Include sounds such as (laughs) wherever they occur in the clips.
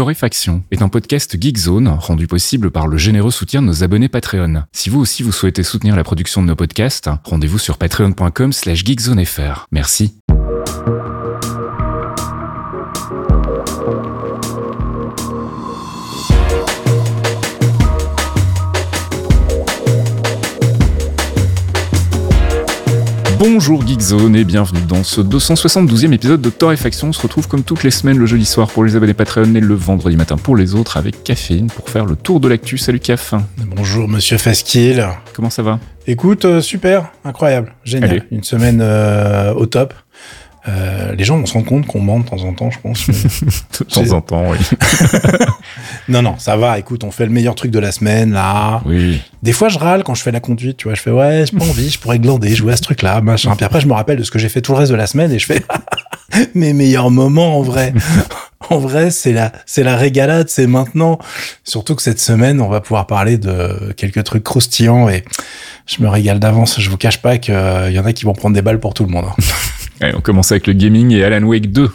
Torréfaction est un podcast Geekzone rendu possible par le généreux soutien de nos abonnés Patreon. Si vous aussi vous souhaitez soutenir la production de nos podcasts, rendez-vous sur patreon.com slash geekzonefr. Merci. Bonjour Geekzone et bienvenue dans ce 272e épisode de Torréfaction. On se retrouve comme toutes les semaines le jeudi soir pour les abonnés Patreon et le vendredi matin pour les autres avec Caféine pour faire le tour de l'actu. Salut Caf. Bonjour Monsieur Fasquille. Comment ça va? Écoute, euh, super, incroyable, génial. Allez. Une semaine euh, au top. Euh, les gens vont se rendre compte qu'on ment de temps en temps, je pense. (laughs) De temps en temps, oui. (laughs) non, non, ça va. Écoute, on fait le meilleur truc de la semaine, là. Oui. Des fois, je râle quand je fais la conduite, tu vois. Je fais, ouais, j'ai pas envie, je pourrais glander, jouer à ce truc-là, machin. Puis après, je me rappelle de ce que j'ai fait tout le reste de la semaine et je fais, (laughs) mes meilleurs moments, en vrai. En vrai, c'est la, c'est la régalade, c'est maintenant. Surtout que cette semaine, on va pouvoir parler de quelques trucs croustillants et je me régale d'avance. Je vous cache pas qu'il y en a qui vont prendre des balles pour tout le monde. Allez, on commence avec le gaming et Alan Wake 2.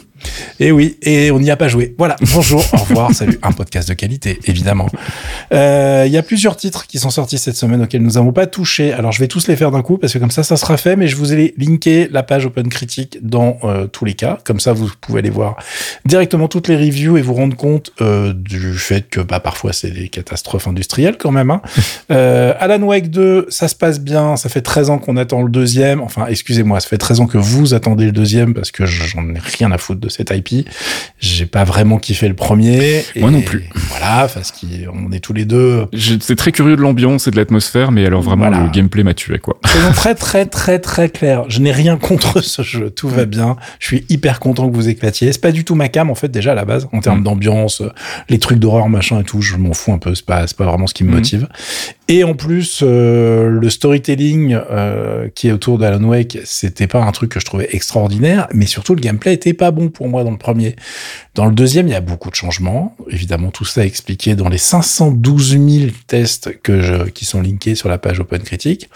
Et oui, et on n'y a pas joué. Voilà, bonjour, au revoir, salut. Un podcast de qualité, évidemment. Euh, Il y a plusieurs titres qui sont sortis cette semaine auxquels nous n'avons pas touché. Alors, je vais tous les faire d'un coup parce que comme ça, ça sera fait. Mais je vous ai linké la page Open Critique dans euh, tous les cas. Comme ça, vous pouvez aller voir directement toutes les reviews et vous rendre compte euh, du fait que bah, parfois, c'est des catastrophes industrielles quand même. Hein. (laughs) Alan Wake 2, ça se passe bien. Ça fait 13 ans qu'on attend le deuxième. Enfin, excusez-moi, ça fait 13 ans que vous attendez le deuxième parce que j'en ai rien à foutre de cette IP. J'ai pas vraiment kiffé le premier. Moi Et non plus. Voilà, parce qu'on est tous les deux C'est très curieux de l'ambiance et de l'atmosphère, mais alors vraiment Voilà. le gameplay m'a tué quoi. Soyons (laughs) très très très très clair. Je n'ai rien contre ce jeu. Tout va bien. Je suis hyper content que vous éclatiez. C'est pas du tout ma cam en fait déjà à la base en termes Mm. d'ambiance, euh, les trucs d'horreur machin et tout. Je m'en fous un peu. C'est pas c'est pas vraiment ce qui me Mm. motive. Et en plus euh, le storytelling euh, qui est autour d'Alan Wake, c'était pas un truc que je trouvais extraordinaire, mais surtout le gameplay était pas bon pour moi dans le premier. Dans le deuxième, il y a beaucoup de changements. Évidemment, tout ça expliqué dans les 512 000 tests que je, qui sont linkés sur la page Open Critique.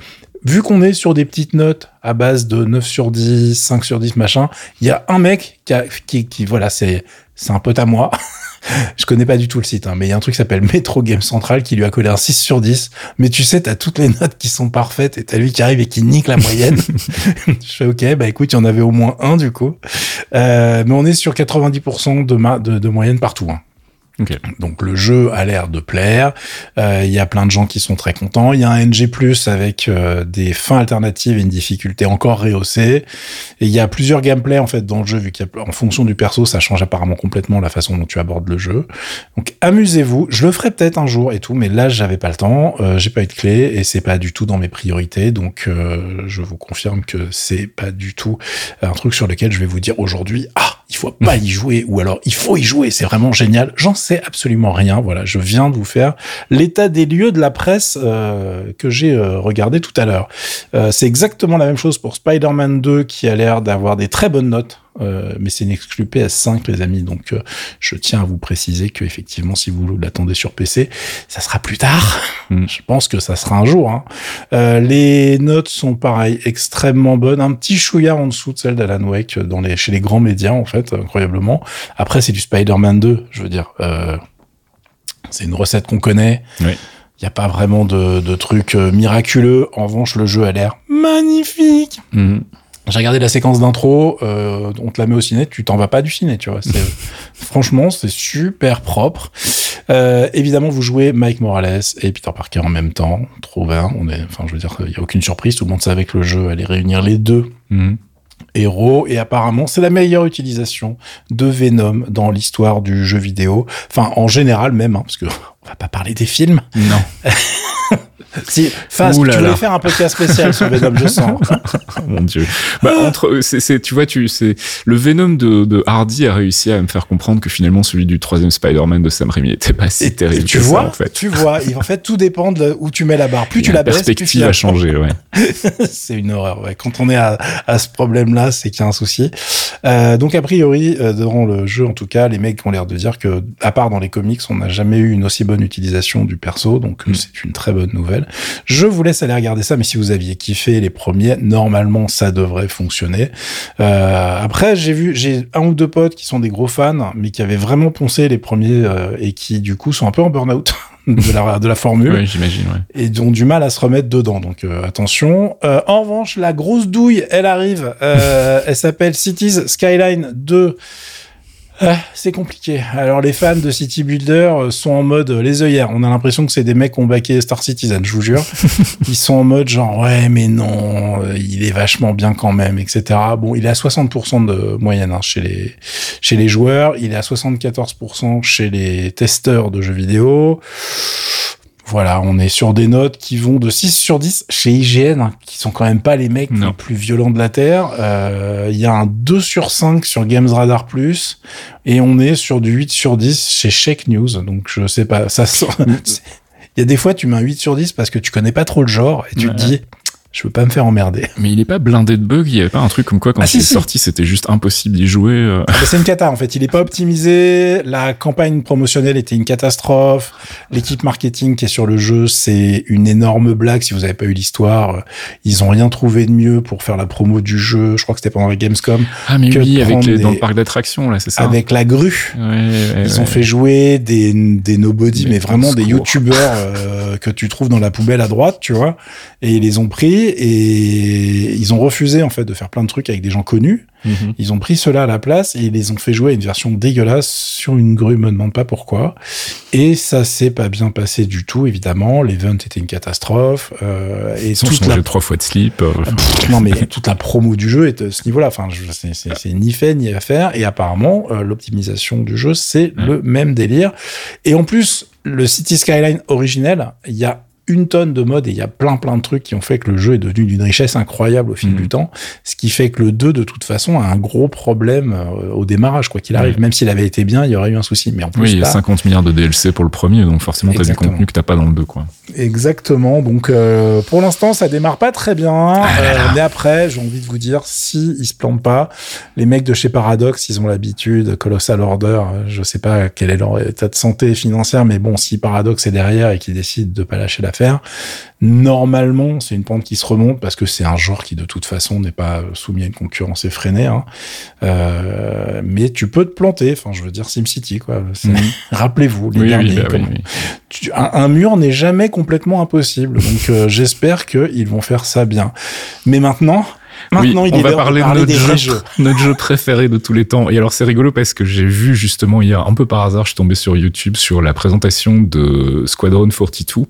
Vu qu'on est sur des petites notes à base de 9 sur 10, 5 sur 10, machin, il y a un mec qui, a, qui, qui voilà, c'est, c'est un pote à moi. (laughs) Je connais pas du tout le site, hein, mais il y a un truc qui s'appelle Metro Game Central qui lui a collé un 6 sur 10. Mais tu sais, t'as toutes les notes qui sont parfaites et t'as lui qui arrive et qui nique la moyenne. (laughs) (laughs) je fais ok, bah écoute, il y en avait au moins un du coup. Euh, mais on est sur 90% de, ma, de, de moyenne partout. Hein. Ok. Donc le jeu a l'air de plaire. Euh, Il y a plein de gens qui sont très contents. Il y a un NG+ avec euh, des fins alternatives et une difficulté encore rehaussée. Et il y a plusieurs gameplays en fait dans le jeu vu qu'en fonction du perso, ça change apparemment complètement la façon dont tu abordes le jeu. Donc amusez-vous. Je le ferai peut-être un jour et tout, mais là j'avais pas le temps. Euh, J'ai pas eu de clé et c'est pas du tout dans mes priorités. Donc je vous confirme que c'est pas du tout un truc sur lequel je vais vous dire aujourd'hui ah il faut pas y jouer ou alors il faut y jouer. C'est vraiment génial. J'en sais absolument rien. Voilà, je viens de vous faire l'état des lieux de la presse euh, que j'ai euh, regardé tout à l'heure. Euh, c'est exactement la même chose pour Spider-Man 2 qui a l'air d'avoir des très bonnes notes. Euh, mais c'est une exclu PS5 les amis donc euh, je tiens à vous préciser que effectivement si vous l'attendez sur PC ça sera plus tard Mm. je pense que ça sera un jour hein. Euh, les notes sont pareil extrêmement bonnes un petit chouïa en dessous de celle d'Alan Wake dans les chez les grands médias en fait incroyablement après c'est du Spider-Man 2 je veux dire euh, c'est une recette qu'on connaît Oui. il n'y a pas vraiment de, de trucs miraculeux. En revanche, le jeu a l'air magnifique. Mhm. J'ai regardé la séquence d'intro, euh, on te la met au ciné, tu t'en vas pas du ciné, tu vois. (laughs) Franchement, c'est super propre. Euh, évidemment, vous jouez Mike Morales et Peter Parker en même temps. Trop bien. On est, enfin, je veux dire, il y a aucune surprise. Tout le monde savait que le jeu allait réunir les deux Mhm. héros et apparemment c'est la meilleure utilisation de Venom dans l'histoire du jeu vidéo. Enfin, en général même, hein, parce que (laughs) on va pas parler des films. Non. (laughs) Si, Fast, tu voulais là. faire un podcast spécial sur Venom, je sens. (laughs) Oh mon dieu. Bah, entre, euh, tu vois, tu, c'est, le Venom de, de Hardy a réussi à me faire comprendre que finalement celui du troisième Spider-Man de Sam Raimi était pas si Et, terrible et tu que vois, ça, en fait. tu vois, et en fait, tout dépend de où tu mets la barre. Plus tu la baisses, perspective a changé, ouais. (laughs) c'est une horreur. Ouais. Quand on est à, à ce problème-là, c'est qu'il y a un souci. Euh, donc a priori, euh, dans le jeu, en tout cas, les mecs ont l'air de dire que, à part dans les comics, on n'a jamais eu une aussi bonne utilisation du perso. Donc Mm. c'est une très bonne nouvelle. Nouvelle. Je vous laisse aller regarder ça, mais si vous aviez kiffé les premiers, normalement ça devrait fonctionner. Euh, après, j'ai vu, j'ai un ou deux potes qui sont des gros fans, mais qui avaient vraiment poncé les premiers euh, et qui du coup sont un peu en burn-out. (laughs) de la, de la formule. Oui, j'imagine, ouais. Et ont du mal à se remettre dedans. Donc, euh, attention. Euh, en revanche, la grosse douille, elle arrive. Euh, (laughs) elle s'appelle Cities Skyline 2. Ah, c'est compliqué. Alors les fans de City Builder euh, sont en mode euh, les œillères. On a l'impression que c'est des mecs qui ont baqué Star Citizen, je vous jure. (laughs) Ils sont en mode genre ouais mais non, euh, il est vachement bien quand même, etc. Bon, il est à 60% de moyenne hein, chez les chez les joueurs. Il est à 74% chez les testeurs de jeux vidéo. Voilà, on est sur des notes qui vont de 6 sur 10 chez IGN, hein, qui sont quand même pas les mecs Non. les plus violents de la Terre. Euh, Il y a un 2 sur 5 sur Games Radar Plus, et on est sur du 8 sur 10 chez Shake News. Donc je sais pas, ça sent- (laughs) (laughs) Il y a des fois, tu mets un 8 sur 10 parce que tu connais pas trop le genre, et tu Ouais. te dis, je veux pas me faire emmerder. Mais il est pas blindé de bugs, il y avait pas un truc comme quoi quand Ah, il si, est si. sorti, c'était juste impossible d'y jouer. euh. Mais c'est une cata en fait. Il est pas optimisé. La campagne promotionnelle était une catastrophe. L'équipe marketing qui est sur le jeu, c'est une énorme blague. Si vous avez pas eu l'histoire, euh, ils ont rien trouvé de mieux pour faire la promo du jeu. Je crois que c'était pendant la Gamescom Ah mais oui, avec les, dans le parc d'attractions là, c'est ça. avec la grue. Ouais, ouais, Ils ouais. ont fait jouer des, des nobody, mais, Mais vraiment des youtubeurs euh, que tu trouves dans la poubelle à droite, tu vois. Et ils les ont pris et ils ont refusé en fait de faire plein de trucs avec des gens connus. Mhm. Ils ont pris cela à la place et ils les ont fait jouer à une version dégueulasse sur une grue, me demande pas pourquoi. Et ça s'est pas bien passé du tout, évidemment. L'event était une catastrophe. Euh, et Ils ont changé la... trois fois de slip. euh, non, mais (laughs) toute la promo du jeu est à ce niveau-là. Enfin, c'est- ni fait ni à faire. Et apparemment, euh, l'optimisation du jeu, c'est le même délire. Et en plus, le City Skyline originel, il y a une tonne de modes et il y a plein plein de trucs qui ont fait que le jeu est devenu d'une richesse incroyable au fil du temps, ce qui fait que le 2 de toute façon a un gros problème euh, au démarrage quoi qu'il arrive, même s'il avait été bien, il y aurait eu un souci mais en plus oui, il y a là, 50 milliards de DLC pour le premier, donc forcément t'as du Exactement. contenu que t'as pas dans le 2 quoi. Exactement. Donc euh, pour l'instant, ça démarre pas très bien. Ah Euh, mais après, j'ai envie de vous dire, si ils se plantent pas, les mecs de chez Paradox, ils ont l'habitude. Colossal Order, je sais pas quel est leur état de santé financière, mais bon, si Paradox est derrière et qu'ils décident de pas lâcher l'affaire, normalement, c'est une pente qui se remonte parce que c'est un genre qui de toute façon n'est pas soumis à une concurrence effrénée. Hein. Euh, mais tu peux te planter. Enfin, je veux dire SimCity quoi. Mhm. (laughs) Rappelez-vous les Oui, derniers. oui, bah oui, comment- oui. tu- un, un mur n'est jamais complètement impossible. Donc euh, (laughs) j'espère qu'ils vont faire ça bien. Mais maintenant, maintenant Oui, il on est va parler de parler notre jeu, jeux. notre jeu préféré de tous les temps. Et alors c'est rigolo parce que j'ai vu justement hier, un peu par hasard, je suis tombé sur YouTube sur la présentation de Squadron 42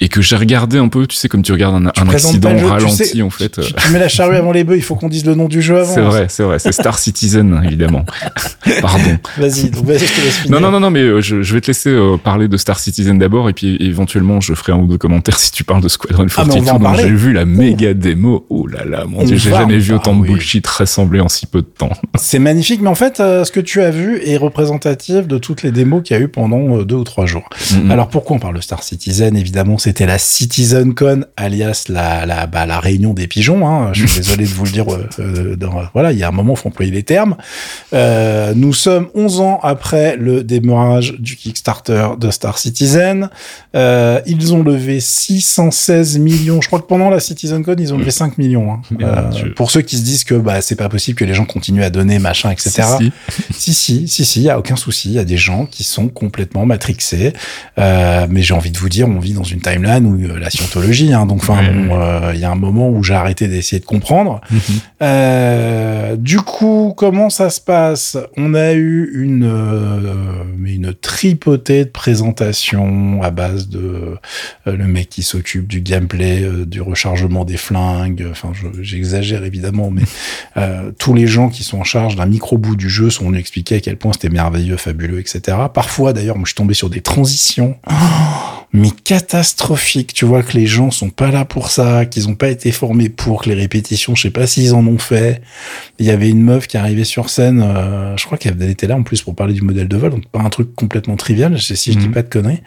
et que j'ai regardé un peu, tu sais, comme tu regardes un, Tu un accident tu ralenti sais, en fait. Tu, tu mets la charrue avant les bœufs, il faut qu'on dise le nom du jeu avant. C'est vrai, c'est vrai, c'est Star Citizen évidemment. (laughs) Pardon. Vas-y, donc vas-y, je te laisse finir. Non, non, non, non, mais euh, je, je vais te laisser euh, parler de Star Citizen d'abord, et puis éventuellement je ferai un ou deux commentaires (laughs) si tu parles de Squadron Ah, mais on 42, va en dont parler. j'ai vu la méga démo. Oh là là, mon j'ai jamais vu autant de bullshit rassembler en si peu de temps. (laughs) C'est magnifique, mais en fait, euh, ce que tu as vu est représentatif de toutes les démos qu'il y a eu pendant euh, deux ou trois jours. Mhm. Alors pourquoi on parle de Star Citizen? Évidemment, c'était la CitizenCon, alias la la bah, la réunion des pigeons. Hein. Je suis (laughs) désolé de vous le dire. euh, euh, dans, voilà, il y a un moment, faut employer les termes. Euh, nous sommes 11 ans après le démarrage du Kickstarter de Star Citizen. Euh, ils ont levé 616 millions. Je crois que pendant la CitizenCon, ils ont levé 5 millions. hein. Euh, Dieu. pour ceux qui se disent que bah c'est pas possible que les gens continuent à donner machin, etc. Si, si. Si, si, si, si, il y a aucun souci. Il y a des gens qui sont complètement matrixés. Euh, mais j'ai envie de vous dire, on vit dans une timeline où euh, la scientologie, hein, donc enfin, bon, euh, il y a un moment où j'ai arrêté d'essayer de comprendre. Mhm. Du coup, comment ça se passe? On a eu une une tripotée de présentations à base de le mec qui s'occupe du gameplay, du rechargement des flingues. Enfin, j'exagère évidemment, mais euh, tous les gens qui sont en charge d'un micro bout du jeu sont venus expliquer à quel point c'était merveilleux, fabuleux, etc. Parfois, d'ailleurs, moi, je suis tombé sur des transitions. Mais catastrophiques. Tu vois que les gens sont pas là pour ça, qu'ils ont pas été formés pour, que les répétitions, je sais pas s'ils en ont fait. Il y avait une meuf qui arrivait sur scène, euh, je crois qu'elle était là en plus pour parler du modèle de vol, donc pas un truc complètement trivial, je sais si je dis Mhm. pas de conneries.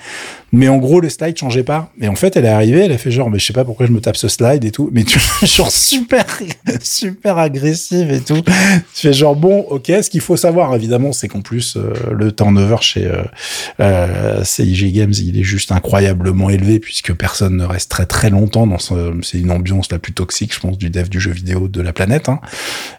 Mais en gros, le slide changeait pas. Et en fait, elle est arrivée, elle a fait genre, mais je sais pas pourquoi je me tape ce slide et tout. Mais tu (laughs) genre super, (laughs) super agressive et tout. Tu fais genre, bon, ok, ce qu'il faut savoir, évidemment, c'est qu'en plus, euh, le turnover chez euh, euh, CIG Games, il est juste incroyable. Incroyablement élevé puisque personne ne reste très très longtemps dans ce, c'est une ambiance la plus toxique, je pense, du dev du jeu vidéo de la planète. Hein.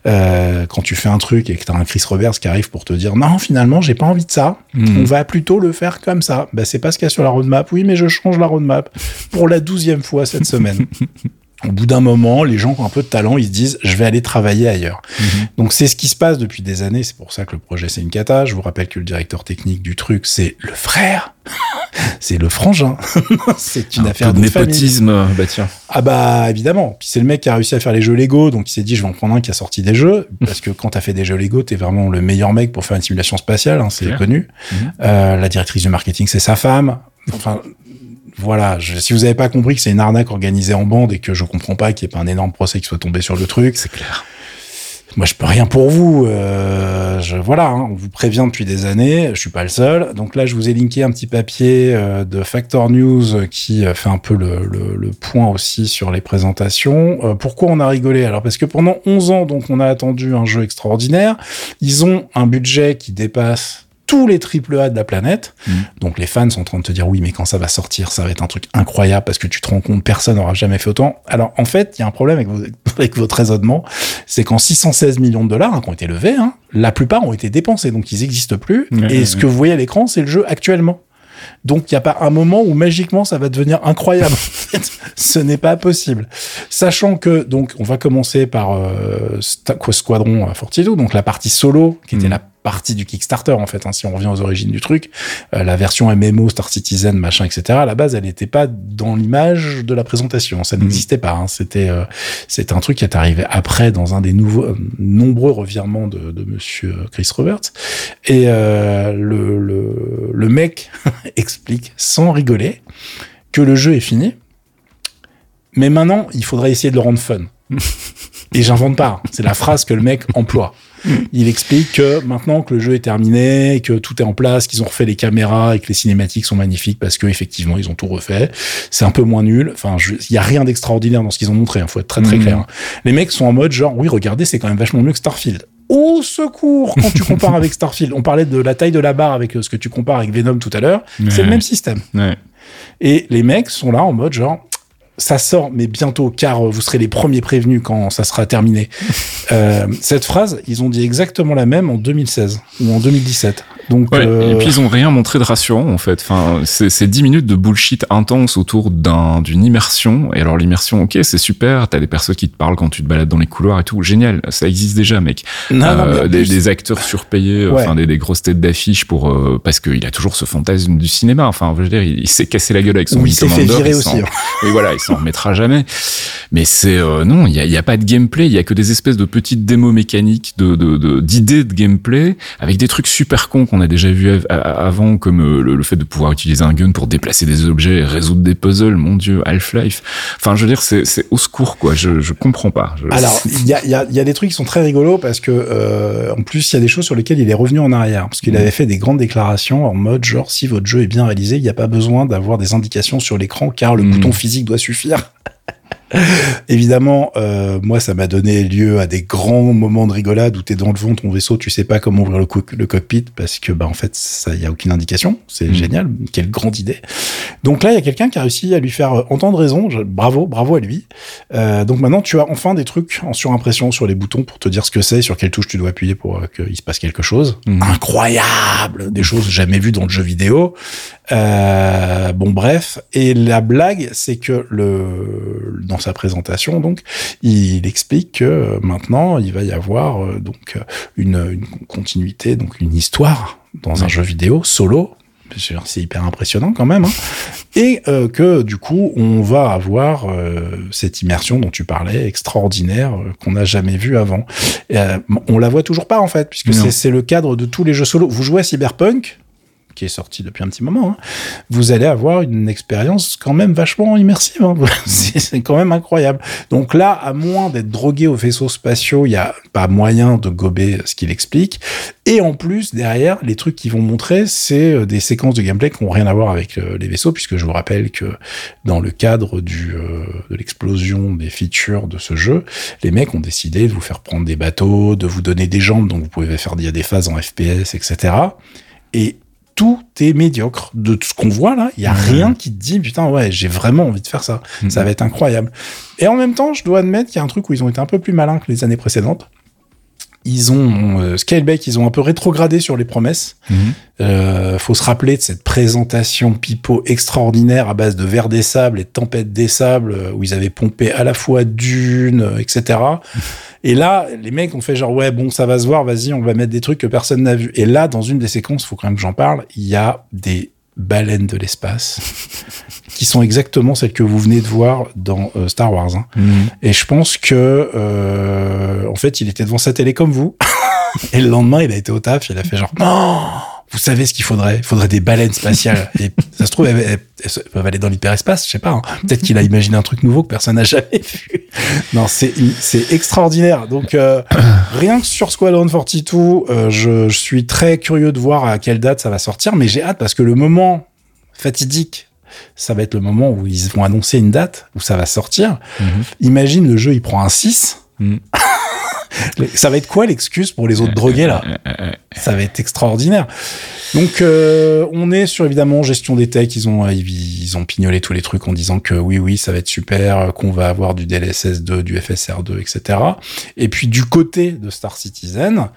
Euh, quand tu fais un truc et que t'as un Chris Roberts qui arrive pour te dire non, finalement, j'ai pas envie de ça. Mhm. On va plutôt le faire comme ça. Bah, c'est pas ce qu'il y a sur la roadmap. Oui, mais je change la roadmap pour la douzième fois cette semaine. (laughs) Au bout d'un moment, les gens qui ont un peu de talent, ils se disent, je vais aller travailler ailleurs. Mhm. Donc c'est ce qui se passe depuis des années. C'est pour ça que le projet c'est une cata. Je vous rappelle que le directeur technique du truc c'est le frère, (laughs) c'est le frangin. (laughs) c'est une Un affaire peu de de famille. népotisme, bah tiens. Ah bah évidemment. Puis c'est le mec qui a réussi à faire les jeux Lego, donc il s'est dit je vais en prendre un qui a sorti des jeux (laughs) parce que quand t'as fait des jeux Lego, t'es vraiment le meilleur mec pour faire une simulation spatiale, hein, c'est connu. Mhm. Euh, la directrice du marketing c'est sa femme. Enfin voilà, je- si vous avez pas compris que c'est une arnaque organisée en bande et que je comprends pas qu'il n'y ait pas un énorme procès qui soit tombé sur le truc, C'est clair. moi, je peux rien pour vous. Euh, je, voilà, hein, on vous prévient depuis des années. Je suis pas le seul. Donc là, je vous ai linké un petit papier euh, de Factor News qui euh, fait un peu le, le- le point aussi sur les présentations. Euh, pourquoi on a rigolé? Alors parce que pendant 11 ans, donc, on a attendu un jeu extraordinaire. Ils ont un budget qui dépasse tous les triple A de la planète. Mhm. Donc les fans sont en train de te dire oui, mais quand ça va sortir, ça va être un truc incroyable parce que tu te rends compte, personne n'aura jamais fait autant. Alors en fait, il y a un problème avec, vos- (laughs) avec votre raisonnement, c'est qu'en 616 millions de dollars hein, qui ont été levés, hein, la plupart ont été dépensés, donc ils n'existent plus. Et ce que vous voyez à l'écran, c'est le jeu actuellement. Donc il n'y a pas un moment où magiquement ça va devenir incroyable. (laughs) Ce n'est pas possible. Sachant que donc on va commencer par euh, Squadron euh, 42, donc la partie solo qui était Mhm. la partie du Kickstarter en fait. hein, si on revient aux origines du truc, Euh, la version MMO Star Citizen machin etc. À la base elle n'était pas dans l'image de la présentation. Ça Mhm. n'existait pas. hein. C'était euh, c'était un truc qui est arrivé après dans un des nouveaux euh, nombreux revirements de, de Monsieur Chris Roberts. Et le, le, le mec (laughs) explique sans rigoler que le jeu est fini. Mais maintenant, il faudrait essayer de le rendre fun. (laughs) Et j'invente pas. C'est la phrase que le mec emploie. Il explique que maintenant que le jeu est terminé, que tout est en place, qu'ils ont refait les caméras et que les cinématiques sont magnifiques parce que effectivement ils ont tout refait. C'est un peu moins nul. Enfin, il y a rien d'extraordinaire dans ce qu'ils ont montré. Il faut être très très Mhm. clair. hein. Les mecs sont en mode genre oui, regardez, c'est quand même vachement mieux que Starfield. Au secours quand tu compares (laughs) avec Starfield. On parlait de la taille de la barre avec euh, ce que tu compares avec Venom tout à l'heure. C'est le même système. Ouais. Et les mecs sont là en mode genre, ça sort, mais bientôt, car euh, vous serez les premiers prévenus quand ça sera terminé. (laughs) Euh, cette phrase, ils ont dit exactement la même en 2016 ou en 2017. Donc, Ouais, euh, Et puis ils ont rien montré de rassurant en fait. Enfin, c'est c'est 10 minutes de bullshit intense autour d'un d'une immersion. Et alors l'immersion, ok, c'est super. T'as des personnes qui te parlent quand tu te balades dans les couloirs et tout. Génial, ça existe déjà, mec. non, Euh, des, plus- des acteurs surpayés, Ouais. enfin des, des grosses têtes d'affiche pour euh, parce qu'il a toujours ce fantasme du cinéma. Enfin, je veux dire, il, il s'est cassé la gueule avec son Ou il s'est fait virer aussi. hein. (laughs) Oui, voilà, il s'en remettra jamais. Mais c'est euh, non, il y a, pas de gameplay, il y a que des espèces de petites démos mécaniques, de de- de- d'idées de, gameplay avec des trucs super cons qu'on a déjà vu avant, comme euh, le, le fait de pouvoir utiliser un gun pour déplacer des objets, et résoudre des puzzles. Mon Dieu, Half-Life. Enfin, je veux dire, c'est au secours quoi. Je je comprends pas. Je- Alors, il y a, y, a, y a des trucs qui sont très rigolos parce que, euh, en plus, il y a des choses sur lesquelles il est revenu en arrière. Parce qu'il Mhm. avait fait des grandes déclarations en mode genre, si votre jeu est bien réalisé, il n'y a pas besoin d'avoir des indications sur l'écran car le Mhm. bouton physique doit suffire. (laughs) Évidemment, euh, moi, ça m'a donné lieu à des grands moments de rigolade où t'es dans le fond de ton vaisseau, tu sais pas comment ouvrir le, co- le cockpit parce que, bah, en fait, ça, y a aucune indication. C'est Mhm. génial. Quelle grande idée. Donc là, il y a quelqu'un qui a réussi à lui faire euh, entendre raison. Je- bravo, bravo à lui. Euh, donc maintenant, tu as enfin des trucs en surimpression sur les boutons pour te dire ce que c'est, sur quelle touche tu dois appuyer pour euh, qu'il se passe quelque chose. Mhm. Incroyable, des choses jamais vues dans le jeu vidéo. Euh, bon, bref. Et la blague, c'est que le dans sa présentation, donc, il explique que euh, maintenant, il va y avoir euh, donc une, une continuité, donc une histoire dans un jeu vidéo solo. C'est hyper impressionnant quand même. hein. (laughs) Et euh, que du coup, on va avoir euh, cette immersion dont tu parlais, extraordinaire, qu'on n'a jamais vue avant. Et, on la voit toujours pas en fait, puisque c'est le cadre de tous les jeux solo. Vous jouez à Cyberpunk, qui est sorti depuis un petit moment, hein, vous allez avoir une expérience quand même vachement immersive. hein. (laughs) C'est quand même incroyable. Donc là, à moins d'être drogué aux vaisseaux spatiaux, il y a pas moyen de gober ce qu'il explique. Et en plus, derrière, les trucs qu'ils vont montrer, c'est euh, des séquences de gameplay qui n'ont rien à voir avec euh, les vaisseaux, puisque je vous rappelle que dans le cadre euh, de l'explosion des features de ce jeu, les mecs ont décidé de vous faire prendre des bateaux, de vous donner des jambes, donc vous pouvez faire il des phases en FPS, etc. Et tout est médiocre. De tout ce qu'on voit là, il y a rien qui te dit putain ouais, j'ai vraiment envie de faire ça. Ça va être incroyable. Et en même temps, je dois admettre qu'il y a un truc où ils ont été un peu plus malins que les années précédentes ils ont euh, Scaleback, ils ont un peu rétrogradé sur les promesses. Euh, faut se rappeler de cette présentation pipeau extraordinaire à base de verre des sables et de tempête des sables euh, où ils avaient pompé à la fois Dune, euh, etc. Et là, les mecs ont fait genre ouais bon ça va se voir, vas-y on va mettre des trucs que personne n'a vu. Et là, dans une des séquences, faut quand même que j'en parle, il y a des baleines de l'espace (laughs) qui sont exactement celles que vous venez de voir dans euh, Star Wars. hein. Mhm. Et je pense que, euh, en fait, il était devant sa télé comme vous. (laughs) Et le lendemain, il a été au taf, il a fait genre, non, vous savez ce qu'il faudrait? Il faudrait des baleines spatiales. (laughs) Et ça se trouve, elles, elles- elles peuvent aller dans l'hyperespace, je sais pas. hein. Peut-être qu'il a imaginé un truc nouveau que personne n'a jamais vu. Non, c'est extraordinaire. Donc, euh, (coughs) rien que sur Squadron 42, euh, je, je suis très curieux de voir à quelle date ça va sortir, mais j'ai hâte parce que le moment fatidique, ça va être le moment où ils vont annoncer une date, où ça va sortir. Mhm. Imagine le jeu, il prend un 6. Mhm. (laughs) (laughs) Ça va être quoi l'excuse pour les autres drogués là? Ça va être extraordinaire. Donc euh, on est sur évidemment gestion des techs. Ils ont ils, ont pignolé tous les trucs en disant que oui oui ça va être super, qu'on va avoir du DLSS 2, du FSR 2, etc. Et puis du côté de Star Citizen,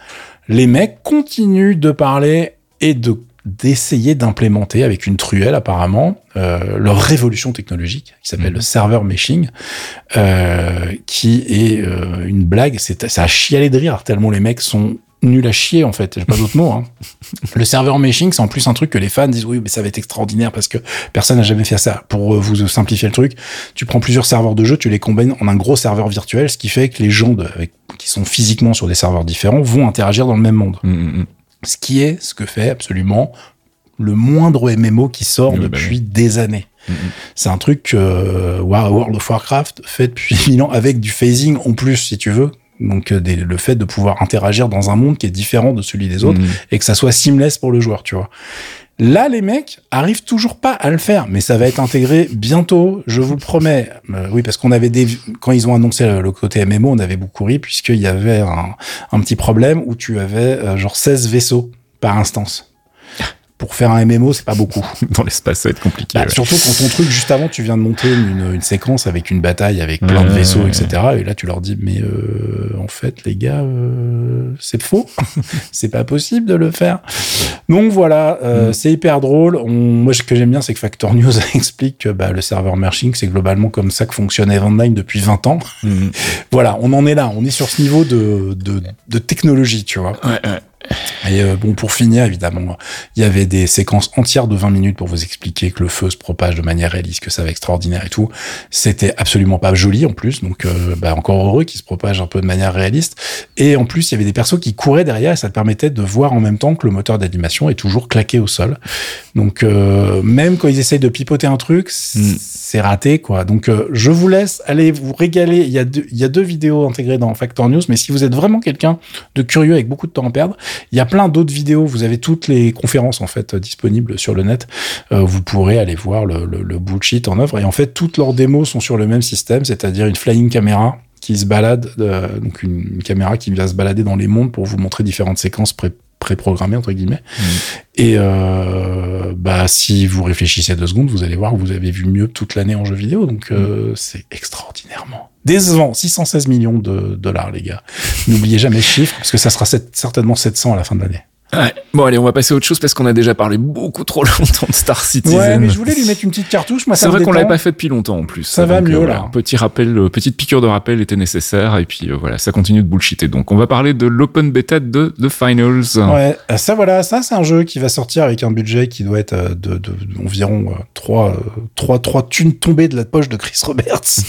les mecs continuent de parler et de d'essayer d'implémenter avec une truelle apparemment euh, leur révolution technologique qui s'appelle Mhm. le server meshing euh, qui est euh, une blague c'est ça a chialé de rire tellement les mecs sont nuls à chier en fait j'ai pas d'autre mot hein. (laughs) le server meshing c'est en plus un truc que les fans disent oui mais ça va être extraordinaire parce que personne n'a jamais fait ça pour euh, vous simplifier le truc tu prends plusieurs serveurs de jeu tu les combines en un gros serveur virtuel ce qui fait que les gens de, avec- qui sont physiquement sur des serveurs différents vont interagir dans le même monde mhm, mhm. Ce qui est ce que fait absolument le moindre MMO qui sort Oui, bah depuis des années. C'est un truc que euh, World of Warcraft fait depuis (laughs) mille ans avec du phasing en plus, si tu veux. Donc euh, des- le fait de pouvoir interagir dans un monde qui est différent de celui des autres et que ça soit seamless pour le joueur, tu vois. Là, les mecs arrivent toujours pas à le faire, mais ça va être intégré bientôt, je vous le promets. Euh, oui, parce qu'on avait des, quand ils ont annoncé le, côté MMO, on avait beaucoup ri puisqu'il y avait un, un petit problème où tu avais euh, genre 16 vaisseaux par instance. Pour faire un MMO, c'est pas beaucoup. (laughs) Dans l'espace, ça va être compliqué. Bah, ouais. Surtout quand ton truc, juste avant, tu viens de monter une, une séquence avec une bataille, avec plein de vaisseaux, etc. Et là, tu leur dis, mais euh, en fait, les gars, euh, c'est faux. (laughs) c'est pas possible de le faire. Donc voilà, euh, Mm. c'est hyper drôle. On, moi, ce que j'aime bien, c'est que Factor News (laughs) explique que bah, le serveur merging, c'est globalement comme ça que fonctionne Eventline depuis 20 ans. Mhm. Voilà, on en est là. On est sur ce niveau de, de, de technologie, tu vois. Ouais, ouais. Et euh, bon, pour finir, évidemment, il y avait des séquences entières de 20 minutes pour vous expliquer que le feu se propage de manière réaliste, que ça va extraordinaire et tout. C'était absolument pas joli en plus, donc euh, bah, encore heureux qu'il se propage un peu de manière réaliste. Et en plus, il y avait des persos qui couraient derrière et ça te permettait de voir en même temps que le moteur d'animation est toujours claqué au sol. Donc euh, même quand ils essayent de pipoter un truc, Mm. c'est raté quoi. Donc euh, je vous laisse aller vous régaler. Il y a deux, il y a deux vidéos intégrées dans Factor News, mais si vous êtes vraiment quelqu'un de curieux avec beaucoup de temps à perdre, il y a plein d'autres vidéos. Vous avez toutes les conférences en fait disponibles sur le net. Euh, vous pourrez aller voir le, le, le bullshit en œuvre. Et en fait, toutes leurs démos sont sur le même système, c'est-à-dire une flying camera qui se balade, euh, donc une, une caméra qui va se balader dans les mondes pour vous montrer différentes séquences pré préprogrammées entre guillemets. Et euh, bah si vous réfléchissez deux secondes, vous allez voir que vous avez vu mieux toute l'année en jeu vidéo. Donc euh, c'est extraordinairement décevant. 616 millions de dollars, les gars. N'oubliez jamais le chiffre parce que ça sera sept- certainement 700 à la fin de l'année. Ouais. Bon, allez, on va passer à autre chose parce qu'on a déjà parlé beaucoup trop (laughs) longtemps de Star Citizen. Ouais, mais je voulais lui mettre une petite cartouche. C'est vrai qu'on l'avait pas fait depuis longtemps en plus. Ça va euh, mieux, voilà, là. Un petit rappel, euh, petite piqûre de rappel était nécessaire et puis euh, voilà, ça continue de bullshiter. Donc on va parler de l'open beta de The Finals. Ouais, euh, ça voilà, ça c'est un jeu qui va sortir avec un budget qui doit être euh, de, de, environ euh, 3, 3, 3 thunes tombées de la poche de Chris Roberts. (laughs)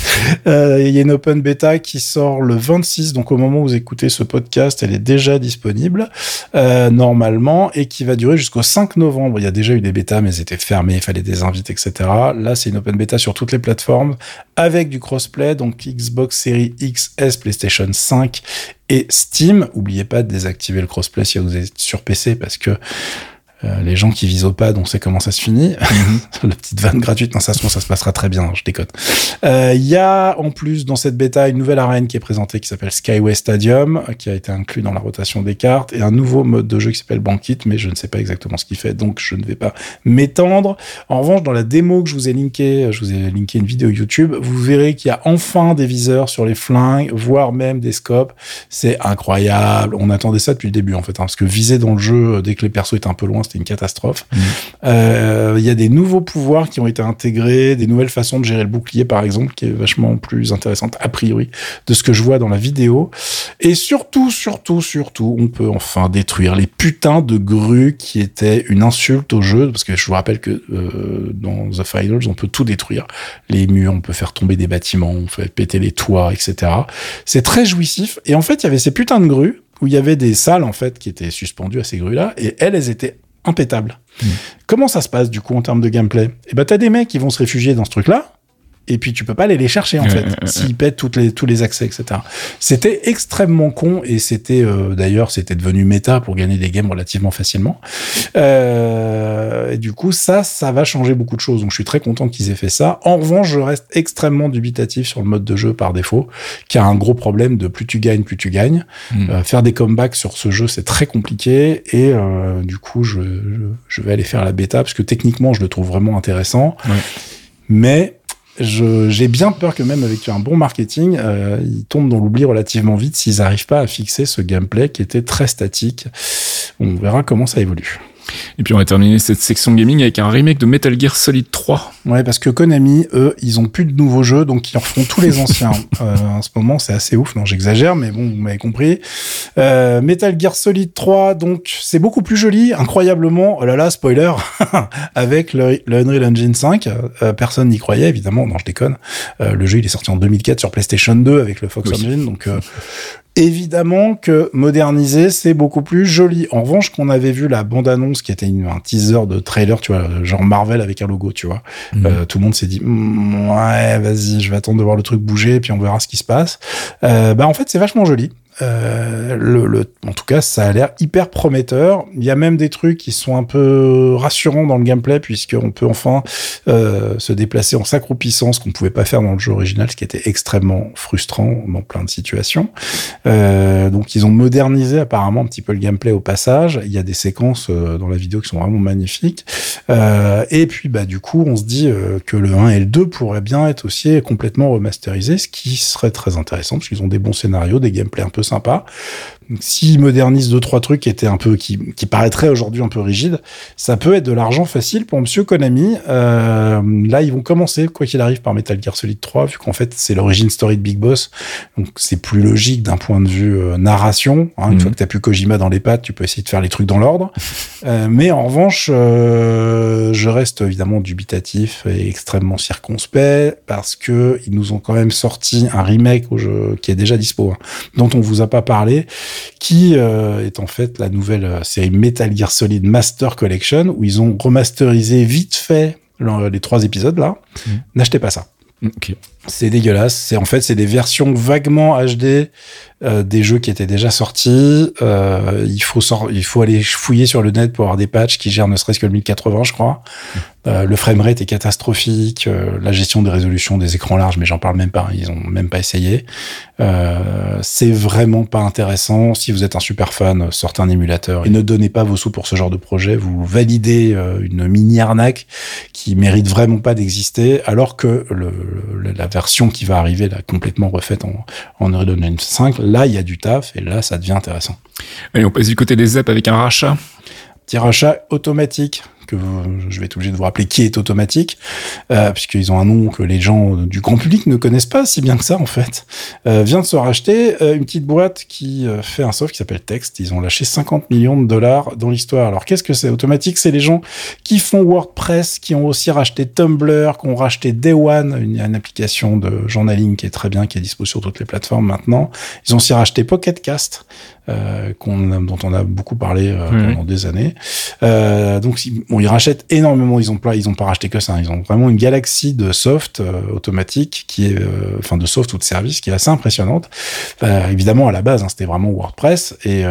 Euh, Il y a une open beta qui sort le 26, donc au moment où vous écoutez ce podcast, elle est déjà disponible euh, normalement et qui va durer jusqu'au 5 novembre. Il y a déjà eu des bêtas, mais elles étaient fermées, il fallait des invites, etc. Là, c'est une open beta sur toutes les plateformes avec du crossplay, donc Xbox Series XS, PlayStation 5 et Steam. Oubliez pas de désactiver le crossplay si vous êtes sur PC parce que Euh, les gens qui visent au pad, on sait comment ça se finit. Mhm. (laughs) La petite vanne gratuite, non, ça, ça se passera très bien, je déconne. Euh, il y a en plus dans cette bêta une nouvelle arène qui est présentée qui s'appelle Skyway Stadium, qui a été inclus dans la rotation des cartes, et un nouveau mode de jeu qui s'appelle Banquet, mais je ne sais pas exactement ce qu'il fait, donc je ne vais pas m'étendre. En revanche, dans la démo que je vous ai linké, je vous ai linké une vidéo YouTube, vous verrez qu'il y a enfin des viseurs sur les flingues, voire même des scopes. C'est incroyable. On attendait ça depuis le début, en fait, hein, parce que viser dans le jeu, dès que les persos étaient un peu loin, c'était une catastrophe. Mmh. Euh, il y a des nouveaux pouvoirs qui ont été intégrés, des nouvelles façons de gérer le bouclier, par exemple, qui est vachement plus intéressante, a priori, de ce que je vois dans la vidéo. Et surtout, surtout, surtout, on peut enfin détruire les putains de grues qui étaient une insulte au jeu, parce que je vous rappelle que euh, dans The Finals, on peut tout détruire. Les murs, on peut faire tomber des bâtiments, on peut péter les toits, etc. C'est très jouissif. Et en fait, il y avait ces putains de grues où il y avait des salles en fait qui étaient suspendues à ces grues-là, et elles, elles étaient impétables. Mmh. Comment ça se passe du coup en termes de gameplay? Eh ben t'as des mecs qui vont se réfugier dans ce truc-là, et puis tu peux pas aller les chercher en fait s'ils pètent toutes les, tous les accès etc c'était extrêmement con et c'était euh, d'ailleurs c'était devenu méta pour gagner des games relativement facilement. Euh, et du coup ça ça va changer beaucoup de choses. Donc je suis très content qu'ils aient fait ça. En revanche je reste extrêmement dubitatif sur le mode de jeu par défaut qui a un gros problème de plus tu gagnes plus tu gagnes. Hmm. euh, faire des comebacks sur ce jeu c'est très compliqué. Et euh, du coup je, je, je, vais aller faire la bêta parce que techniquement je le trouve vraiment intéressant. Ouais. mais j'ai bien peur que même avec un bon marketing, euh, ils tombent dans l'oubli relativement vite s'ils n'arrivent pas à fixer ce gameplay qui était très statique. On verra comment ça évolue. Et puis on va terminer cette section gaming avec un remake de Metal Gear Solid 3. Ouais, parce que Konami, eux, ils ont plus de nouveaux jeux, donc ils en feront tous les anciens. (laughs) euh, en ce moment, c'est assez ouf. Non, j'exagère, mais bon, vous m'avez compris. Euh, Metal Gear Solid 3, donc c'est beaucoup plus joli, incroyablement. Oh là là, spoiler, (laughs) avec le, le, Unreal Engine 5. Euh, personne n'y croyait, évidemment. Non, je déconne. Euh, le jeu, il est sorti en 2004 sur PlayStation 2 avec le Fox oui. Engine, donc euh, Évidemment que moderniser, c'est beaucoup plus joli. En revanche, qu'on avait vu la bande-annonce qui était une, un teaser de trailer, tu vois, genre Marvel avec un logo, tu vois. Mmh. Euh, tout le monde s'est dit, mmm, ouais, vas-y, je vais attendre de voir le truc bouger, puis on verra ce qui se passe. Euh, bah, en fait, c'est vachement joli. Euh, en tout cas, ça a l'air hyper prometteur. Il y a même des trucs qui sont un peu rassurants dans le gameplay, puisqu'on peut enfin euh, se déplacer en s'accroupissant, ce qu'on ne pouvait pas faire dans le jeu original, ce qui était extrêmement frustrant dans plein de situations. Euh, donc, ils ont modernisé apparemment un petit peu le gameplay au passage. Il y a des séquences dans la vidéo qui sont vraiment magnifiques. Et puis, bah, du coup, on se dit que le 1 et le 2 pourraient bien être aussi complètement remasterisés, ce qui serait très intéressant, parce qu'ils ont des bons scénarios, des gameplays un peu sympa. S'ils modernisent deux trois trucs qui étaient un peu qui, qui paraîtraient aujourd'hui un peu rigides, ça peut être de l'argent facile pour Monsieur Konami. Euh, là, ils vont commencer quoi qu'il arrive par Metal Gear Solid 3, vu qu'en fait c'est l'origine story de Big Boss, donc c'est plus logique d'un point de vue euh, narration. Hein, une mmh. fois que t'as plus Kojima dans les pattes, tu peux essayer de faire les trucs dans l'ordre. (laughs) euh, mais en revanche, je reste évidemment dubitatif et extrêmement circonspect parce que ils nous ont quand même sorti un remake au jeu qui est déjà dispo, hein, dont on vous a pas parlé qui euh, est en fait la nouvelle euh, série Metal Gear Solid Master Collection, où ils ont remasterisé vite fait les trois épisodes là. Mmh. N'achetez pas ça. Okay. C'est dégueulasse. C'est en fait c'est des versions vaguement HD euh, des jeux qui étaient déjà sortis. Euh, il faut sort, il faut aller fouiller sur le net pour avoir des patchs qui gèrent ne serait-ce que le 1080, je crois. Euh, le framerate est catastrophique. La gestion des résolutions des écrans larges, mais j'en parle même pas. Ils ont même pas essayé. C'est vraiment pas intéressant. Si vous êtes un super fan, sortez un émulateur et ne donnez pas vos sous pour ce genre de projet. Vous validez une mini arnaque qui mérite vraiment pas d'exister, alors que le, le, la version qui va arriver là complètement refaite en, en Unreal Engine 5 là, il y a du taf et là, ça devient intéressant. Allez, on passe du côté des apps avec un rachat? Petit rachat automatique je vais être obligé de vous rappeler qui est automatique, euh, puisqu'ils ont un nom que les gens du grand public ne connaissent pas si bien que ça en fait, euh, vient de se racheter euh, une petite boîte qui fait un soft qui s'appelle Text. Ils ont lâché 50 millions de dollars dans l'histoire. Alors qu'est-ce que c'est automatique? C'est les gens qui font WordPress, qui ont aussi racheté Tumblr, qui ont racheté Day One, une, application de journaling qui est très bien, qui est dispo sur toutes les plateformes maintenant. Ils ont aussi racheté Pocket Cast, euh, dont on a beaucoup parlé euh, mmh. pendant des années. Euh, donc bon, ils rachètent énormément. Ils ont pas, ils ont pas racheté que ça. Ils ont vraiment une galaxie de soft euh, automatique qui est, euh, enfin de soft ou de service qui est assez impressionnante. évidemment, à la base, hein, c'était vraiment WordPress et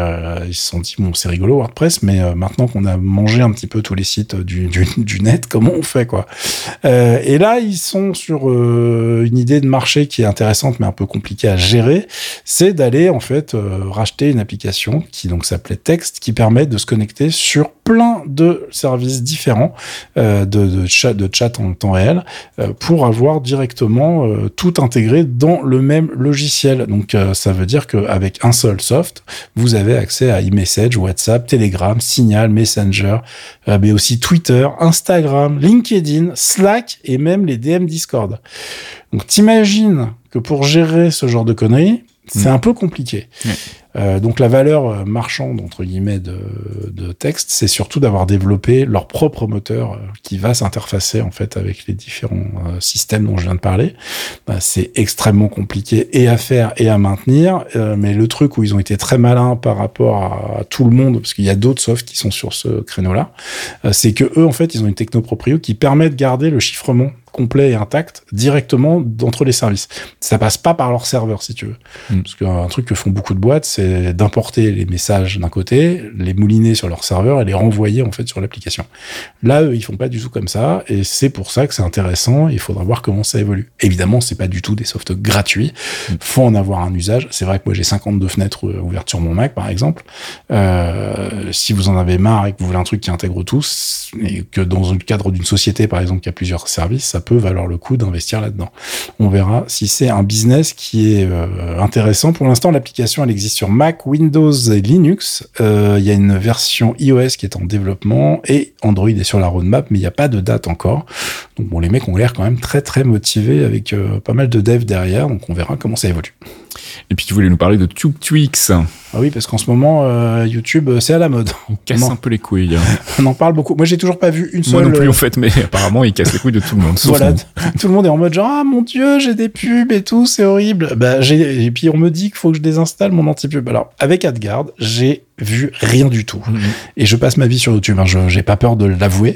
ils se sont dit bon, c'est rigolo WordPress, mais maintenant qu'on a mangé un petit peu tous les sites du, (laughs) du, du net, comment on fait quoi? Et là, ils sont sur une idée de marché qui est intéressante mais un peu compliquée à gérer. C'est d'aller en fait racheter une application qui donc s'appelait Text, qui permet de se connecter sur plein de services différents euh, de, de, chat, de chat en temps réel euh, pour avoir directement euh, tout intégré dans le même logiciel. Donc ça veut dire qu'avec un seul soft, vous avez accès à iMessage, WhatsApp, Telegram, Signal, Messenger, mais aussi Twitter, Instagram, LinkedIn, Slack et même les DM Discord. Donc t'imagines que pour gérer ce genre de conneries, c'est mm. un peu compliqué. Euh, donc la valeur euh, marchande entre guillemets de, de texte, c'est surtout d'avoir développé leur propre moteur euh, qui va s'interfacer en fait avec les différents systèmes dont je viens de parler. Bah, c'est extrêmement compliqué et à faire et à maintenir, mais le truc où ils ont été très malins par rapport à, tout le monde, parce qu'il y a d'autres softs qui sont sur ce créneau-là, c'est que eux en fait ils ont une techno proprio qui permet de garder le chiffrement complet et intact directement d'entre les services. Ça passe pas par leur serveur, si tu veux. Mm. Parce qu'un truc que font beaucoup de boîtes, c'est d'importer les messages d'un côté, les mouliner sur leur serveur et les renvoyer en fait sur l'application. Là, eux, ils font pas du tout comme ça, et c'est pour ça que c'est intéressant. Il faudra voir comment ça évolue. Évidemment, c'est pas du tout des softs gratuits. Mm. Faut en avoir un usage. C'est vrai que moi, j'ai 52 fenêtres euh, ouvertes sur mon Mac, par exemple. Euh, si vous en avez marre et que vous voulez un truc qui intègre tous, et que dans le cadre d'une société, par exemple, qui a plusieurs services, ça peut valoir le coup d'investir là-dedans. On verra si c'est un business qui est euh, intéressant. Pour l'instant, l'application, elle existe sur Mac, Windows et Linux. Euh, il y a une version iOS qui est en développement et Android est sur la roadmap, mais il n'y a pas de date encore. Donc bon, les mecs ont l'air quand même très très motivés avec euh, pas mal de devs derrière. Donc on verra comment ça évolue. Et puis tu voulais nous parler de TubeTwix. Ah oui, parce qu'en ce moment, euh, YouTube, euh, c'est à la mode. (laughs) On casse un peu les couilles. (laughs) On en parle beaucoup. Moi, j'ai toujours pas vu une seule. Moi non plus, en fait, mais (laughs) apparemment, il casse les couilles de tout le monde. voilà, tout le monde est en mode genre, ah mon dieu, j'ai des pubs et tout, c'est horrible. Bah, j'ai, et puis on me dit qu'il faut que je désinstalle mon anti-pub. Alors, avec AdGuard, j'ai vu rien du tout. Mhm. Et je passe ma vie sur YouTube. Hein. Je j'ai pas peur de l'avouer,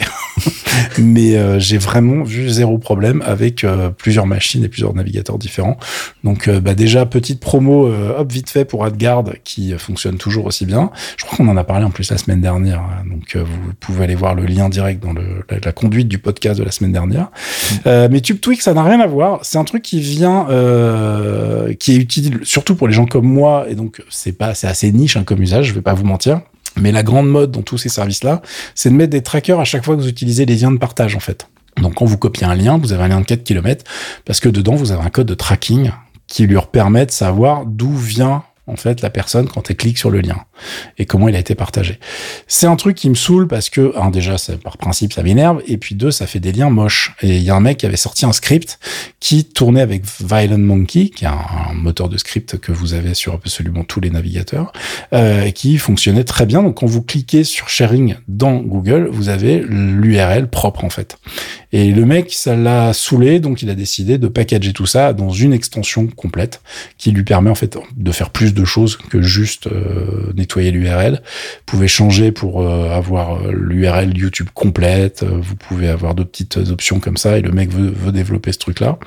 (laughs) mais euh, j'ai vraiment vu zéro problème avec euh, plusieurs machines et plusieurs navigateurs différents. Donc euh, bah déjà petite promo, hop vite fait pour AdGuard qui fonctionne toujours aussi bien. Je crois qu'on en a parlé en plus la semaine dernière. Hein. Donc vous pouvez aller voir le lien direct dans le, la, conduite du podcast de la semaine dernière. Mhm. mais TubeTwix ça n'a rien à voir. C'est un truc qui vient, qui est utile surtout pour les gens comme moi et donc c'est pas c'est assez niche hein, comme usage. Je vais pas vous mentir. Mais la grande mode dans tous ces services-là, c'est de mettre des trackers à chaque fois que vous utilisez les liens de partage, en fait. Donc, quand vous copiez un lien, vous avez un lien de 4 km, parce que dedans, vous avez un code de tracking qui lui permet de savoir d'où vient en fait la personne quand elle clique sur le lien et comment il a été partagé. C'est un truc qui me saoule parce que un déjà ça, par principe ça m'énerve et puis deux ça fait des liens moches. Et il y a un mec qui avait sorti un script qui tournait avec Violent Monkey qui est un, moteur de script que vous avez sur absolument tous les navigateurs euh, qui fonctionnait très bien. Donc quand vous cliquez sur sharing dans Google vous avez l'URL propre en fait. Et le mec ça l'a saoulé donc il a décidé de packager tout ça dans une extension complète qui lui permet en fait de faire plus de choses que juste euh, nettoyer l'URL. Vous pouvez changer pour euh, avoir euh, l'URL YouTube complète. Vous pouvez avoir de petites options comme ça et le mec veut, veut développer ce truc-là.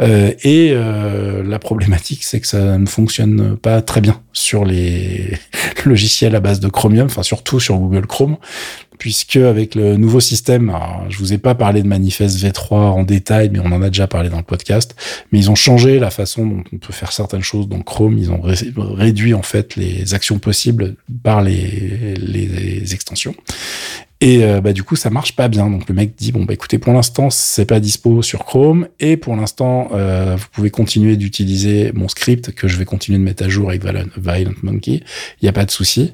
et la problématique, c'est que ça ne fonctionne pas très bien sur les (laughs) logiciels à base de Chromium, enfin surtout sur Google Chrome puisque avec le nouveau système, alors, je vous ai pas parlé de Manifest V3 en détail, mais on en a déjà parlé dans le podcast, mais ils ont changé la façon dont on peut faire certaines choses dans Chrome, ils ont réduit en fait les actions possibles par les, extensions. Et euh, bah, du coup, ça marche pas bien. Donc le mec dit bon bah écoutez, pour l'instant c'est pas dispo sur Chrome et pour l'instant euh, vous pouvez continuer d'utiliser mon script que je vais continuer de mettre à jour avec Violent Monkey. Il y a pas de souci.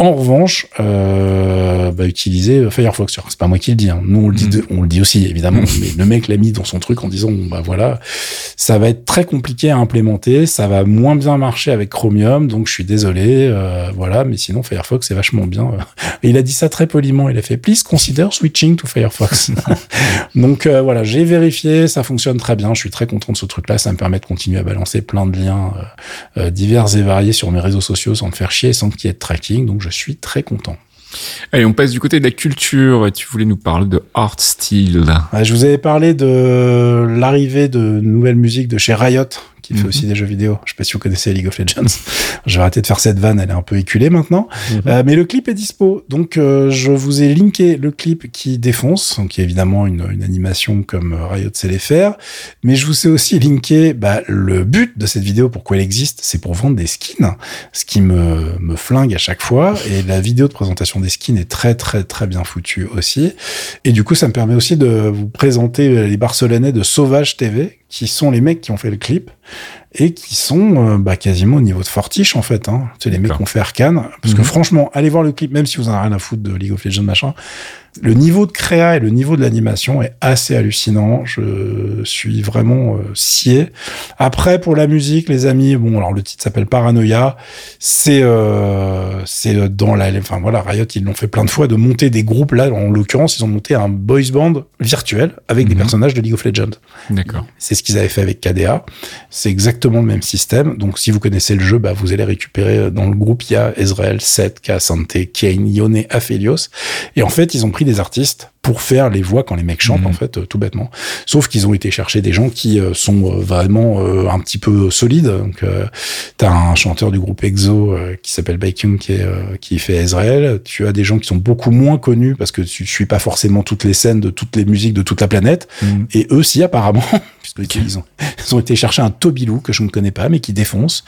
En revanche, euh, bah, utiliser Firefox. C'est pas moi qui le dis. Hein. Nous on le dit, mm. on le dit aussi évidemment. mais le mec l'a mis dans son truc en disant bah voilà, ça va être très compliqué à implémenter, ça va moins bien marcher avec Chromium, donc je suis désolé, euh, voilà. Mais sinon Firefox c'est vachement bien. Et il a dit ça très poliment. Il a fait please consider switching to Firefox. (laughs) donc euh, voilà, j'ai vérifié, ça fonctionne très bien. Je suis très content de ce truc-là. Ça me permet de continuer à balancer plein de liens euh, divers et variés sur mes réseaux sociaux sans me faire chier, sans qu'il y ait de tracking. Donc je suis très content. Allez, on passe du côté de la culture. Tu voulais nous parler de Art Style. je vous avais parlé de l'arrivée de nouvelles musiques de chez Riot, qui fait mhm. aussi des jeux vidéo. Je sais pas si vous connaissez League of Legends. (laughs) je vais arrêter de faire cette vanne, elle est un peu éculée maintenant. Mhm. Euh, mais le clip est dispo. Donc euh, je vous ai linké le clip qui défonce, donc évidemment une, une animation comme Riot sait les faire. Mais je vous ai aussi linké bah, le but de cette vidéo, pourquoi elle existe, c'est pour vendre des skins, ce qui me, me flingue à chaque fois. Et la vidéo de présentation des skins est très très très bien foutue aussi. Et du coup, ça me permet aussi de vous présenter les Barcelonais de Sauvage TV, qui sont les mecs qui ont fait le clip et qui sont euh, bah, quasiment au niveau de Fortiche en fait. Hein. C'est les mecs qui ont fait Arcane. Parce que mhm. franchement, allez voir le clip, même si vous en avez rien à foutre de League of Legends machin, le niveau de créa et le niveau de l'animation est assez hallucinant. Je suis vraiment euh, scié. Après, pour la musique, les amis, bon, alors le titre s'appelle Paranoia. C'est euh, c'est dans la, enfin voilà, Riot ils l'ont fait plein de fois de monter des groupes. Là, en l'occurrence, ils ont monté un boys band virtuel avec des mhm. personnages de League of Legends. D'accord. C'est ce qu'ils avaient fait avec KDA. C'est exactement le même système. Donc, si vous connaissez le jeu, bah, vous allez récupérer euh, dans le groupe, il y a Ezreal, Seth, Cassante, Kane, Yone, Aphelios. Et en fait, ils ont pris des artistes pour faire les voix quand les mecs chantent, mhm. en fait, euh, tout bêtement. Sauf qu'ils ont été chercher des gens qui euh, sont euh, vraiment un petit peu solides. Donc, t'as un chanteur du groupe EXO qui s'appelle Bacon qui, est, qui fait Israël. Tu as des gens qui sont beaucoup moins connus parce que tu suis pas forcément toutes les scènes de toutes les musiques de toute la planète. Mhm. Et eux, si apparemment, (laughs) puisqu'ils ont, ils ont été chercher un Tobilou que je ne connais pas, mais qui défonce.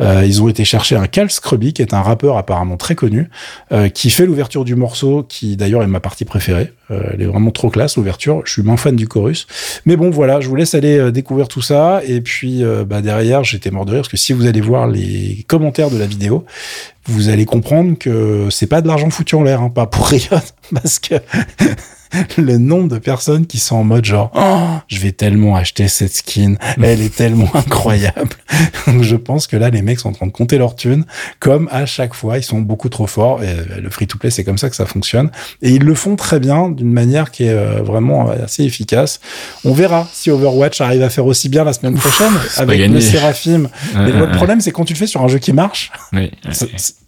ils ont été chercher un Cal Scrubby, qui est un rappeur apparemment très connu, qui fait l'ouverture du morceau, qui d'ailleurs est ma partie préférée. Euh, elle est vraiment trop classe, l'ouverture. Je suis moins fan du chorus. Mais bon, voilà, je vous laisse aller euh, découvrir tout ça. Et puis, euh, bah, derrière, j'étais mort de rire parce que si vous allez voir les commentaires de la vidéo, vous allez comprendre que c'est pas de l'argent foutu en l'air, hein, pas pour Riot, (laughs) parce que (laughs) le nombre de personnes qui sont en mode genre oh, je vais tellement acheter cette skin, (laughs) elle est tellement incroyable. (laughs) Donc je pense que là les mecs sont en train de compter leur thunes comme à chaque fois, ils sont beaucoup trop forts et euh, le free to play c'est comme ça que ça fonctionne et ils le font très bien d'une manière qui est euh, vraiment assez efficace. On verra si Overwatch arrive à faire aussi bien la semaine prochaine avec le Seraphim. Mais le problème c'est quand tu le fais sur un jeu qui marche, oui,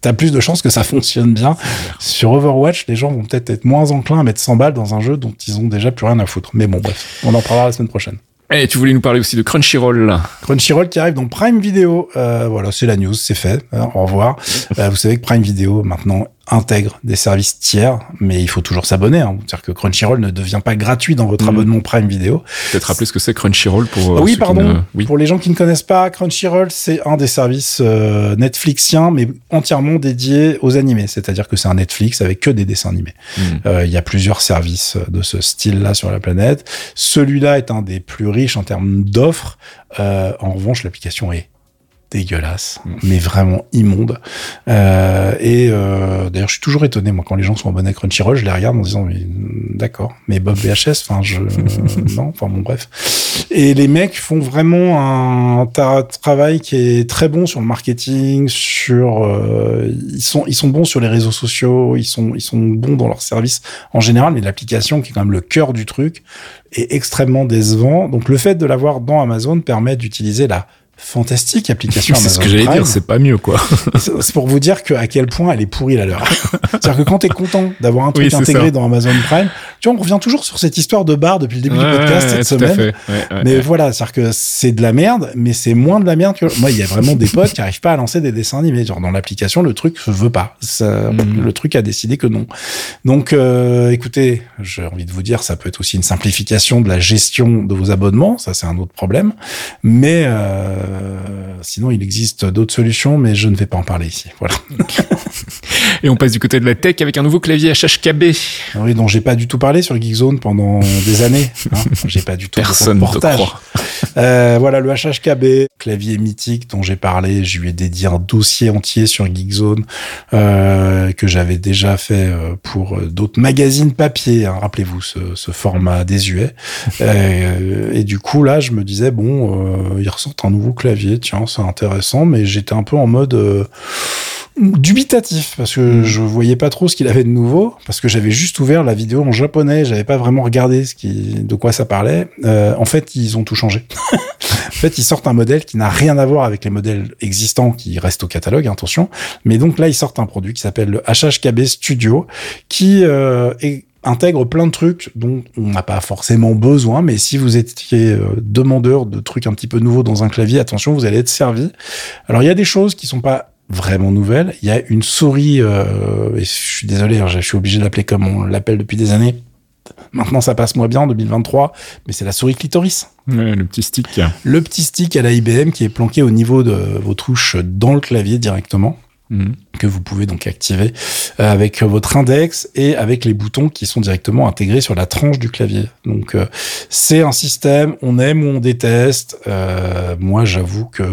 t'as plus de chances que ça fonctionne bien. Sur Overwatch, les gens vont peut-être être moins enclins à mettre 100 balles dans un jeu dont ils ont déjà plus rien à foutre. Mais bon, bref, on en parlera la semaine prochaine. Et tu voulais nous parler aussi de Crunchyroll. Crunchyroll qui arrive dans Prime Video. Euh, voilà, c'est la news, c'est fait. au revoir. Euh, vous savez que Prime Video maintenant intègre des services tiers, mais il faut toujours s'abonner. Hein. C'est-à-dire que Crunchyroll ne devient pas gratuit dans votre mm. abonnement Prime Video. Peut-être rappeler ce que c'est Crunchyroll pour. Euh, oui, pardon. Oui. Pour les gens qui ne connaissent pas, Crunchyroll, c'est un des services euh, Netflixiens, mais entièrement dédié aux animés. C'est-à-dire que c'est un Netflix avec que des dessins animés. Mm. Euh, il y a plusieurs services de ce style-là sur la planète. Celui-là est un des plus riches en termes d'offres. en revanche, l'application est dégueulasse, mm. mais vraiment immonde. Euh, et euh, d'ailleurs, je suis toujours étonné, moi, quand les gens sont abonnés à Crunchyroll, je les regarde en disant, mais d'accord, mais Bob VHS, enfin, je, (laughs) non, enfin bon, bref. Et les mecs font vraiment un travail qui est très bon sur le marketing, sur, euh, ils sont, ils sont bons sur les réseaux sociaux, ils sont, ils sont bons dans leur service en général, mais l'application qui est quand même le cœur du truc est extrêmement décevant. Donc, le fait de l'avoir dans Amazon permet d'utiliser la fantastique application C'est ce que j'allais dire, c'est pas mieux quoi. c'est pour vous dire que à quel point elle est pourrie la leur. C'est-à-dire que quand t'es content d'avoir un truc intégré dans Amazon Prime, tu vois, on revient toujours sur cette histoire de bar depuis le début du podcast cette semaine. mais voilà, c'est-à-dire que c'est de la merde, mais c'est moins de la merde que moi. Il y a vraiment des potes qui arrivent pas à lancer des dessins animés. Genre dans l'application, le truc ne veut pas. Ça, mm. Le truc a décidé que non. Donc, euh, écoutez, j'ai envie de vous dire, ça peut être aussi une simplification de la gestion de vos abonnements. Ça, c'est un autre problème. Mais euh, sinon, il existe d'autres solutions, mais je ne vais pas en parler ici. Voilà. (laughs) Et on passe du côté de la tech avec un nouveau clavier HHKB. Oui, dont j'ai pas du tout parlé sur Geekzone pendant des années. Hein. (laughs) J'ai pas du tout Personne ne croit. Euh, voilà, le HHKB, clavier mythique dont j'ai parlé. Je lui ai dédié un dossier entier sur Geekzone euh, que j'avais déjà fait euh, pour d'autres magazines papier. Hein. Rappelez-vous ce, ce, format désuet. euh, et du coup, là, je me disais, bon, euh, il ressort un nouveau clavier. Tiens, c'est intéressant. Mais j'étais un peu en mode euh, dubitatif parce que mm. je voyais pas trop ce qu'il avait de nouveau parce que j'avais juste ouvert la vidéo en japonais j'avais pas vraiment regardé ce qui de quoi ça parlait euh, en fait ils ont tout changé (laughs) fait, ils sortent un modèle qui n'a rien à voir avec les modèles existants qui restent au catalogue, attention. Mais donc là, ils sortent un produit qui s'appelle le HHKB Studio, qui euh, intègre plein de trucs dont on n'a pas forcément besoin, mais si vous étiez euh, demandeur de trucs un petit peu nouveaux dans un clavier, attention, vous allez être servi. Alors il y a des choses qui sont pas vraiment nouvelles. Il y a une souris, euh, et je suis désolé, hein, je suis obligé d'appeler comme on l'appelle depuis des années, Maintenant, ça passe moins bien en 2023, mais c'est la souris clitoris. le petit stick. Le petit stick à la IBM qui est planqué au niveau de vos touches dans le clavier directement. Mhm. Que vous pouvez donc activer euh, avec votre index et avec les boutons qui sont directement intégrés sur la tranche du clavier. Donc euh, c'est un système, on aime ou on déteste. Euh, moi, j'avoue que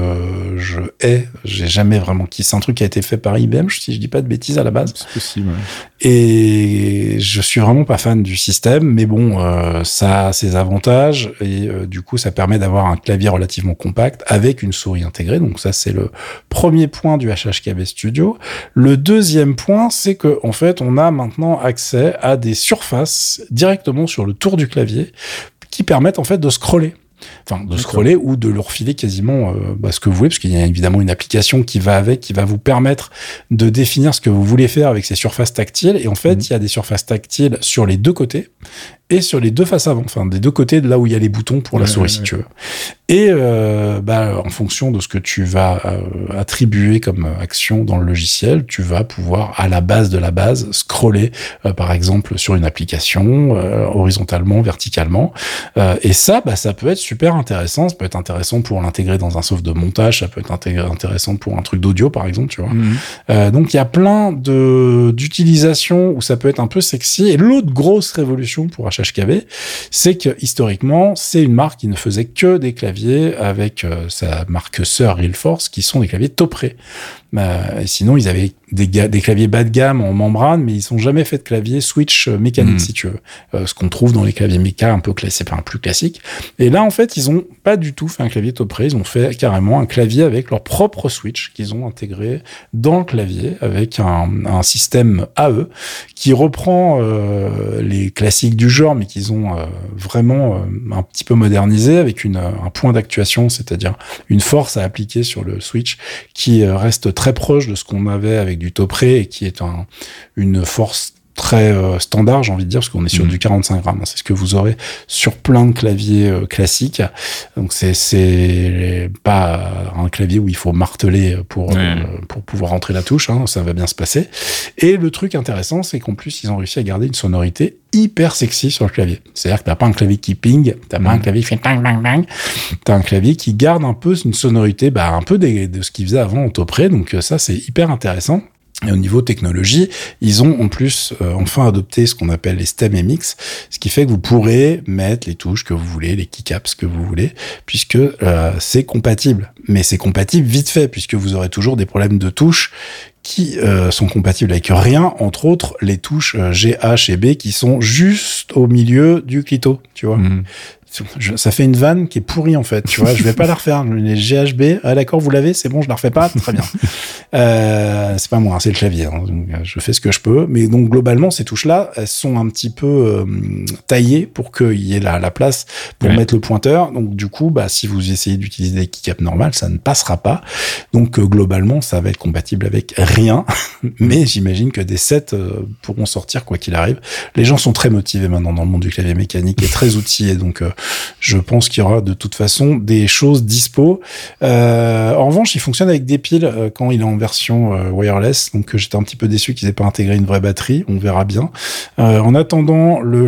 je hais, j'ai jamais vraiment qui c'est un truc qui a été fait par IBM, si je dis pas de bêtises à la base. C'est possible. Et je suis vraiment pas fan du système, mais bon, ça a ses avantages et du coup, ça permet d'avoir un clavier relativement compact avec une souris intégrée. Donc ça, c'est le premier point du HHKB Studio le deuxième point, c'est que fait, on a maintenant accès à des surfaces directement sur le tour du clavier qui permettent en fait de scroller enfin de scroller ou de leur filer quasiment euh, bah, ce que vous voulez, parce qu'il y a évidemment une application qui va avec, qui va vous permettre de définir ce que vous voulez faire avec ces surfaces tactiles. Et en fait, mhm. il y a des surfaces tactiles sur les deux côtés et sur les deux faces avant, enfin des deux côtés de là où il y a les boutons pour la souris si tu veux. Et euh, bah, en fonction de ce que tu vas euh, attribuer comme action dans le logiciel, tu vas pouvoir à la base de la base scroller euh, par exemple sur une application horizontalement, verticalement. et ça, bah, ça peut être super intéressant. Ça peut être intéressant pour l'intégrer dans un soft de montage. Ça peut être intéressant pour un truc d'audio par exemple, tu vois. Mhm. donc il y a plein de d'utilisations où ça peut être un peu sexy. Et l'autre grosse révolution pour HHKB, c'est que historiquement, c'est une marque qui ne faisait que des claviers avec euh, sa marque sœur Realforce, qui sont des claviers Topré. Euh, sinon, ils avaient des, des, claviers bas de gamme en membrane, mais ils n'ont jamais fait de clavier switch euh, mécanique, hmm. si tu veux. Euh, ce qu'on trouve dans les claviers méca un peu classiques, enfin plus classique. Et là, en fait, ils ont pas du tout fait un clavier top Ils ont fait carrément un clavier avec leur propre switch qu'ils ont intégré dans le clavier avec un, un système AE qui reprend euh, les classiques du genre, mais qu'ils ont vraiment un petit peu modernisé avec une, un point d'actuation, c'est-à-dire une force à appliquer sur le switch qui reste très très proche de ce qu'on avait avec du Topré et qui est un, une force très euh, standard, j'ai envie de dire, parce qu'on est sur mhm. du 45 grammes. C'est ce que vous aurez sur plein de claviers euh, classiques. Donc c'est pas un clavier où il faut marteler pour euh, pour pouvoir rentrer la touche. Hein, ça va bien se passer. Et le truc intéressant, c'est qu'en plus ils ont réussi à garder une sonorité hyper sexy sur le clavier. C'est-à-dire que t'as pas un clavier qui ping, t'as pas un mhm. clavier qui fait bang bang bang. T'as un clavier qui garde un peu une sonorité, bah un peu de ce qu'il faisait avant en Topré. Donc ça c'est hyper intéressant. Et au niveau technologie, ils ont en plus euh, enfin adopté ce qu'on appelle les stem MX, ce qui fait que vous pourrez mettre les touches que vous voulez, les keycaps que vous voulez, puisque euh, c'est compatible. Mais c'est compatible vite fait, puisque vous aurez toujours des problèmes de touches qui euh, sont compatibles avec rien, entre autres les touches G, H et B qui sont juste au milieu du clito, tu vois. Mmh ça fait une vanne qui est pourrie en fait. Tu vois, je vais pas la refaire. (laughs) Les GHB, ah d'accord, vous l'avez, c'est bon, je la refais pas, très bien. (laughs) Euh, c'est pas moi, hein, c'est le clavier. Hein, euh, je fais ce que je peux, mais donc globalement ces touches-là, elles sont un petit peu euh, taillées pour qu'il y ait la, la place pour mettre le pointeur. Donc du coup, bah si vous essayez d'utiliser des keycaps normales, ça ne passera pas. Donc euh, globalement, ça va être compatible avec rien. (laughs) mais j'imagine que des sets pourront sortir quoi qu'il arrive. Les gens sont très motivés maintenant dans le monde du clavier mécanique et très outillés, donc je pense qu'il y aura de toute façon des choses dispo. Euh, en revanche, il fonctionne avec des piles euh, quand il est en version euh, wireless, donc j'étais un petit peu déçu qu'ils aient pas intégré une vraie batterie. On verra bien. en attendant, le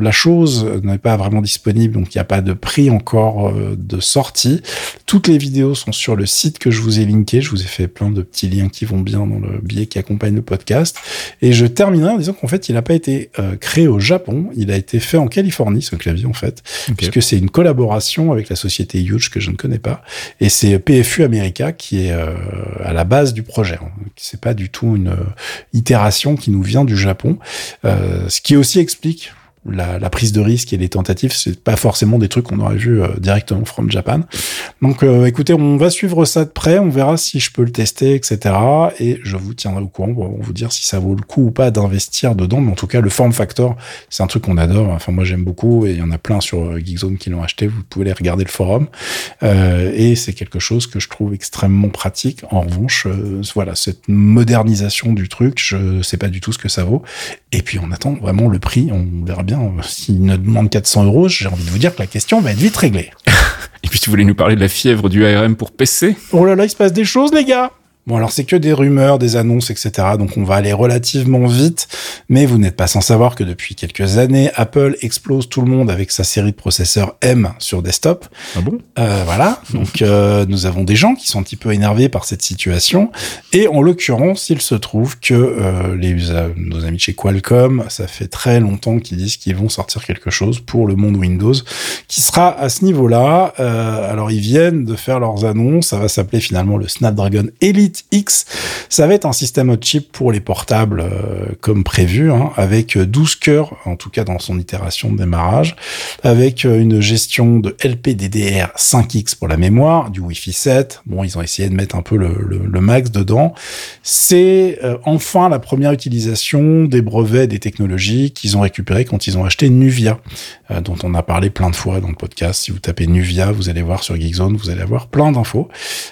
la chose n'est pas vraiment disponible, donc il n'y a pas de prix encore de sortie. Toutes les vidéos sont sur le site que je vous ai linké. Je vous ai fait plein de petits liens qui vont bien dans le billet qui accompagne le podcast. Et je terminerai en disant qu'en fait, il n'a pas été créé au Japon. Il a été fait en Californie, ce clavier en fait puisque c'est une collaboration avec la société Huge que je ne connais pas, et c'est PFU America qui est euh, à la base du projet. Hein. C'est pas du tout une euh, itération qui nous vient du Japon, euh, ce qui aussi explique la, la, prise de risque et les tentatives, c'est pas forcément des trucs qu'on aurait vu euh, directement from Japan. Donc, euh, écoutez, on va suivre ça de près, on verra si je peux le tester, etc. Et je vous tiendrai au courant pour vous dire si ça vaut le coup ou pas d'investir dedans. Mais en tout cas, le form factor, c'est un truc qu'on adore. Enfin, moi, j'aime beaucoup et il y en a plein sur euh, Geekzone qui l'ont acheté. Vous pouvez aller regarder le forum. Euh, et c'est quelque chose que je trouve extrêmement pratique. En revanche, voilà, cette modernisation du truc, je sais pas du tout ce que ça vaut. Et puis, on attend vraiment le prix. On verra bien s'il ne demande 400 euros. J'ai envie de vous dire que la question va être vite réglée. (laughs) Et puis tu voulais nous parler de la fièvre du ARM pour PC Oh là là, il se passe des choses, les gars Bon, alors c'est que des rumeurs, des annonces, etc. Donc on va aller relativement vite, mais vous n'êtes pas sans savoir que depuis quelques années, Apple explose tout le monde avec sa série de processeurs M sur desktop. Ah bon? Euh, Voilà. Donc euh, nous avons des gens qui sont un petit peu énervés par cette situation, et en l'occurrence, il se trouve que euh, les nos amis de chez Qualcomm, ça fait très longtemps qu'ils disent qu'ils vont sortir quelque chose pour le monde Windows, qui sera à ce niveau-là. Euh, alors ils viennent de faire leurs annonces, ça va s'appeler finalement le Snapdragon Elite X. Ça va être un système hot chip pour les portables euh, comme prévu, hein, avec 12 cœurs, en tout cas dans son itération de démarrage, avec euh, une gestion de LPDDR 5X pour la mémoire, du Wi-Fi 7. Bon, ils ont essayé de mettre un peu le, max dedans. C'est euh, enfin la première utilisation des brevets des technologies qu'ils ont récupérés quand ils ont acheté Nuvia, dont on a parlé plein de fois dans le podcast. Si vous tapez Nuvia, vous allez voir sur Geekzone, vous allez avoir plein d'infos.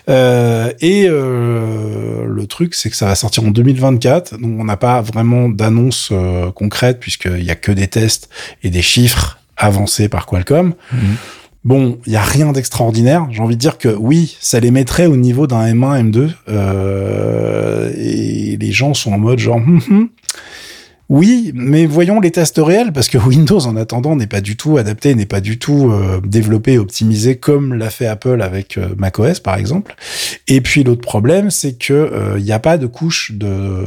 et euh, le truc, c'est que ça va sortir en 2024. Donc, on n'a pas vraiment d'annonce euh, concrète puisqu'il y a que des tests et des chiffres avancés par Qualcomm. Mhm. Bon, il y a rien d'extraordinaire. J'ai envie de dire que oui, ça les mettrait au niveau d'un M1, M2. Euh, et les gens sont en mode genre, hum, hum, oui, mais voyons les tests réels, parce que (laughs) Windows, en attendant, n'est pas du tout adapté, n'est pas du tout euh, développé, optimisé comme l'a fait Apple avec euh, macOS, par exemple. Et puis l'autre problème, c'est que il euh, n'y a pas de couche de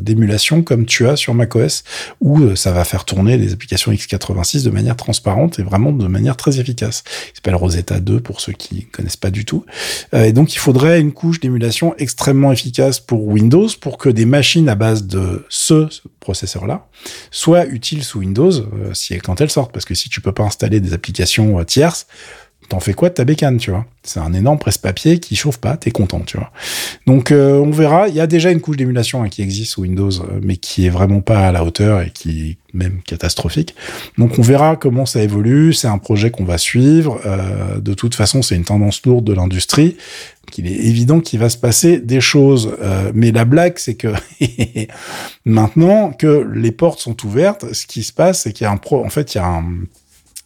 d'émulation comme tu as sur macOS, où ça va faire tourner les applications x86 de manière transparente et vraiment de manière très efficace. Il s'appelle Rosetta 2 pour ceux qui connaissent pas du tout. et donc il faudrait une couche d'émulation extrêmement efficace pour Windows pour que des machines à base de ce processeur-là, soit utile sous Windows euh, si quand elles sortent. Parce que si tu peux pas installer des applications euh, tierces, t'en fais quoi de ta bécane, tu vois? C'est un énorme presse-papier qui chauffe pas, t'es content, tu vois. Donc euh, on verra. Il y a déjà une couche d'émulation hein, qui existe sous Windows, mais qui est vraiment pas à la hauteur et qui est même catastrophique. Donc on verra comment ça évolue. C'est un projet qu'on va suivre. de toute façon, c'est une tendance lourde de l'industrie qu'il est évident qu'il va se passer des choses. Euh, mais la blague, c'est que (laughs) maintenant que les portes sont ouvertes, ce qui se passe, c'est qu'il y a un pro, en fait, il y a un,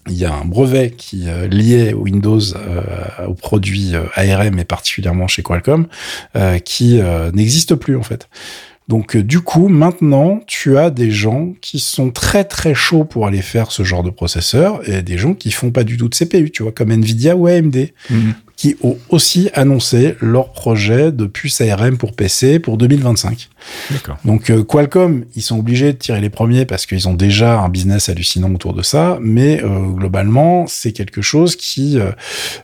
il y a un brevet qui euh, lié Windows euh, aux produits euh, ARM et particulièrement chez Qualcomm qui n'existe plus en fait. Donc du coup, maintenant, tu as des gens qui sont très très chauds pour aller faire ce genre de processeur et des gens qui font pas du tout de CPU, tu vois, comme Nvidia ou AMD. Mhm qui ont aussi annoncé leur projet de puce ARM pour PC pour 2025. Donc euh, Qualcomm, ils sont obligés de tirer les premiers parce qu'ils ont déjà un business hallucinant autour de ça, mais euh, globalement, c'est quelque chose qui, euh,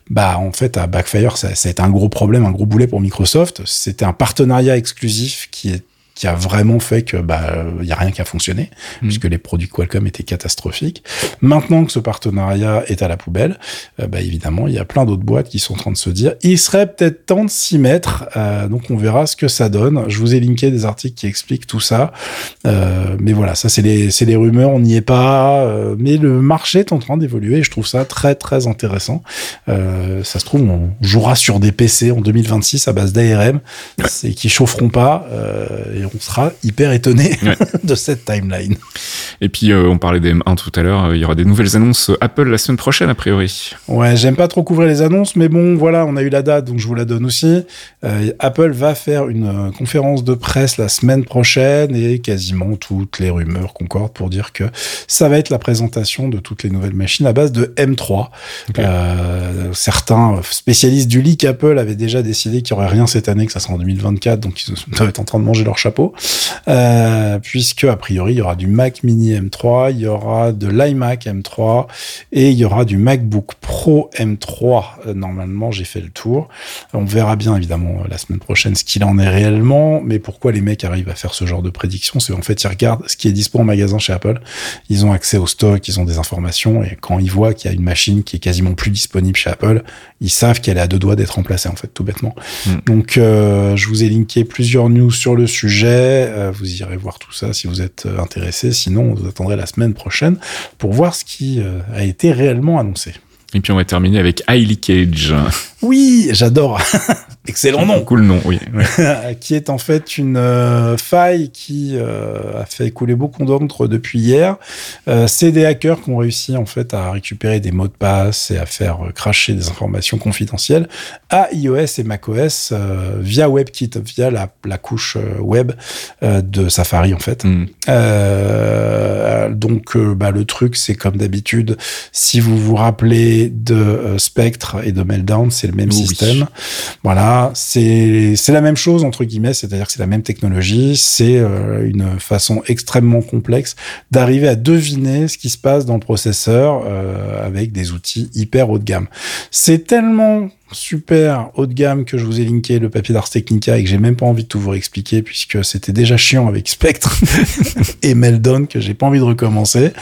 bah en fait, à Backfire, ça, ça a été un gros problème, un gros boulet pour Microsoft. C'était un partenariat exclusif qui est qui a vraiment fait que bah il y a rien qui a fonctionné mm. puisque les produits Qualcomm étaient catastrophiques. Maintenant que ce partenariat est à la poubelle, euh, bah évidemment il y a plein d'autres boîtes qui sont en train de se dire il serait peut-être temps de s'y mettre. Euh, donc on verra ce que ça donne. Je vous ai linké des articles qui expliquent tout ça, euh, mais voilà ça c'est les c'est les rumeurs, on n'y est pas, euh, mais le marché est en train d'évoluer. et Je trouve ça très très intéressant. Euh, ça se trouve on jouera sur des PC en 2026 à base d'ARM, c'est qui chaufferont pas et on sera hyper étonné (laughs) de cette timeline. Et puis, euh, on parlait des M1 tout à l'heure, euh, il y aura des nouvelles annonces Apple la semaine prochaine, a priori. Ouais, j'aime pas trop couvrir les annonces, mais bon, voilà, on a eu la date, donc je vous la donne aussi. Euh, Apple va faire une conférence de presse la semaine prochaine et quasiment toutes les rumeurs concordent pour dire que ça va être la présentation de toutes les nouvelles machines à base de M3. certains spécialistes du leak Apple avaient déjà décidé qu'il y aurait rien cette année, que ça sera en 2024, donc ils doivent être en train de manger leur chapeau chapeau, euh, puisque a priori il y aura du Mac Mini M3, il y aura de l'iMac M3 et il y aura du MacBook Pro M3. Euh, normalement, j'ai fait le tour. On verra bien évidemment la semaine prochaine ce qu'il en est réellement, mais pourquoi les mecs arrivent à faire ce genre de prédiction, c'est en fait ils regardent ce qui est dispo en magasin chez Apple, ils ont accès au stock, ils ont des informations et quand ils voient qu'il y a une machine qui est quasiment plus disponible chez Apple, ils savent qu'elle est à deux doigts d'être remplacée en fait tout bêtement. Mm. Donc euh, je vous ai linké plusieurs news sur le sujet, euh, vous irez voir tout ça si vous êtes euh, intéressé, sinon vous attendrez la semaine prochaine pour voir ce qui a été réellement annoncé. Et puis on va terminer avec Hailey Cage. Oui, j'adore. (laughs) Excellent nom. Cool nom, oui. (laughs) qui est en fait une euh, faille qui euh, a fait couler beaucoup d'encre depuis hier. Euh, c'est des hackers qui ont réussi en fait à récupérer des mots de passe et à faire cracher des informations confidentielles à iOS et macOS via WebKit, via la, la couche web de Safari en fait. Mm. donc bah, le truc, c'est comme d'habitude, si vous vous rappelez de Spectre et de Meltdown, c'est le même système. Voilà, c'est c'est la même chose entre guillemets, c'est-à-dire que c'est la même technologie, c'est euh, une façon extrêmement complexe d'arriver à deviner ce qui se passe dans le processeur euh, avec des outils hyper haut de gamme. C'est tellement super haut de gamme que je vous ai linké le papier d'Ars Technica et que j'ai même pas envie de tout vous expliquer puisque c'était déjà chiant avec Spectre (laughs) et Meldon que j'ai pas envie de recommencer.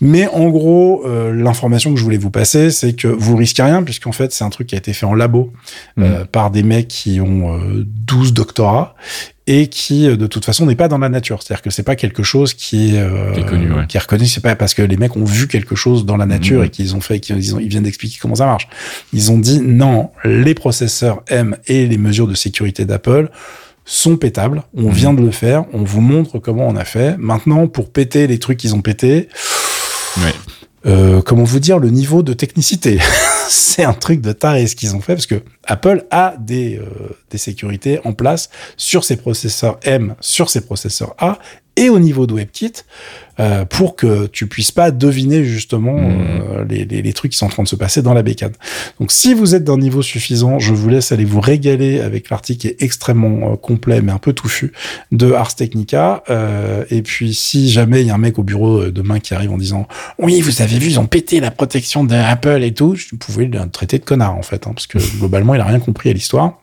Mais en gros, euh, l'information que je voulais vous passer, c'est que vous risquez rien puisqu'en fait c'est un truc qui a été fait en labo euh, mmh. par des mecs qui ont 12 euh, doctorats et qui euh, de toute façon n'est pas dans la nature. C'est-à-dire que c'est pas quelque chose qui est, euh, qui, connu, qui est reconnu. C'est pas parce que les mecs ont vu quelque chose dans la nature mmh. et qu'ils ont fait, qu'ils ils viennent d'expliquer comment ça marche. Ils ont dit non, les processeurs M et les mesures de sécurité d'Apple sont pétables. On mmh. vient de le faire. On vous montre comment on a fait. Maintenant, pour péter les trucs qu'ils ont pétés. Ouais. Euh, comment vous dire le niveau de technicité? (laughs) c'est un truc de taré ce qu'ils ont fait parce que Apple a des, euh, des sécurités en place sur ses processeurs M, sur ses processeurs A et au niveau de WebKit euh, pour que tu puisses pas deviner justement mmh. euh, les, les, les, trucs qui sont en train de se passer dans la bécane. Donc si vous êtes d'un niveau suffisant, je vous laisse aller vous régaler avec l'article qui est extrêmement euh, complet mais un peu touffu de Ars Technica. Euh, et puis si jamais il y a un mec au bureau demain qui arrive en disant oui vous avez vu ils ont pété la protection d'Apple et tout, vous pouvez le traiter de connard en fait hein, parce que globalement il a rien compris à l'histoire.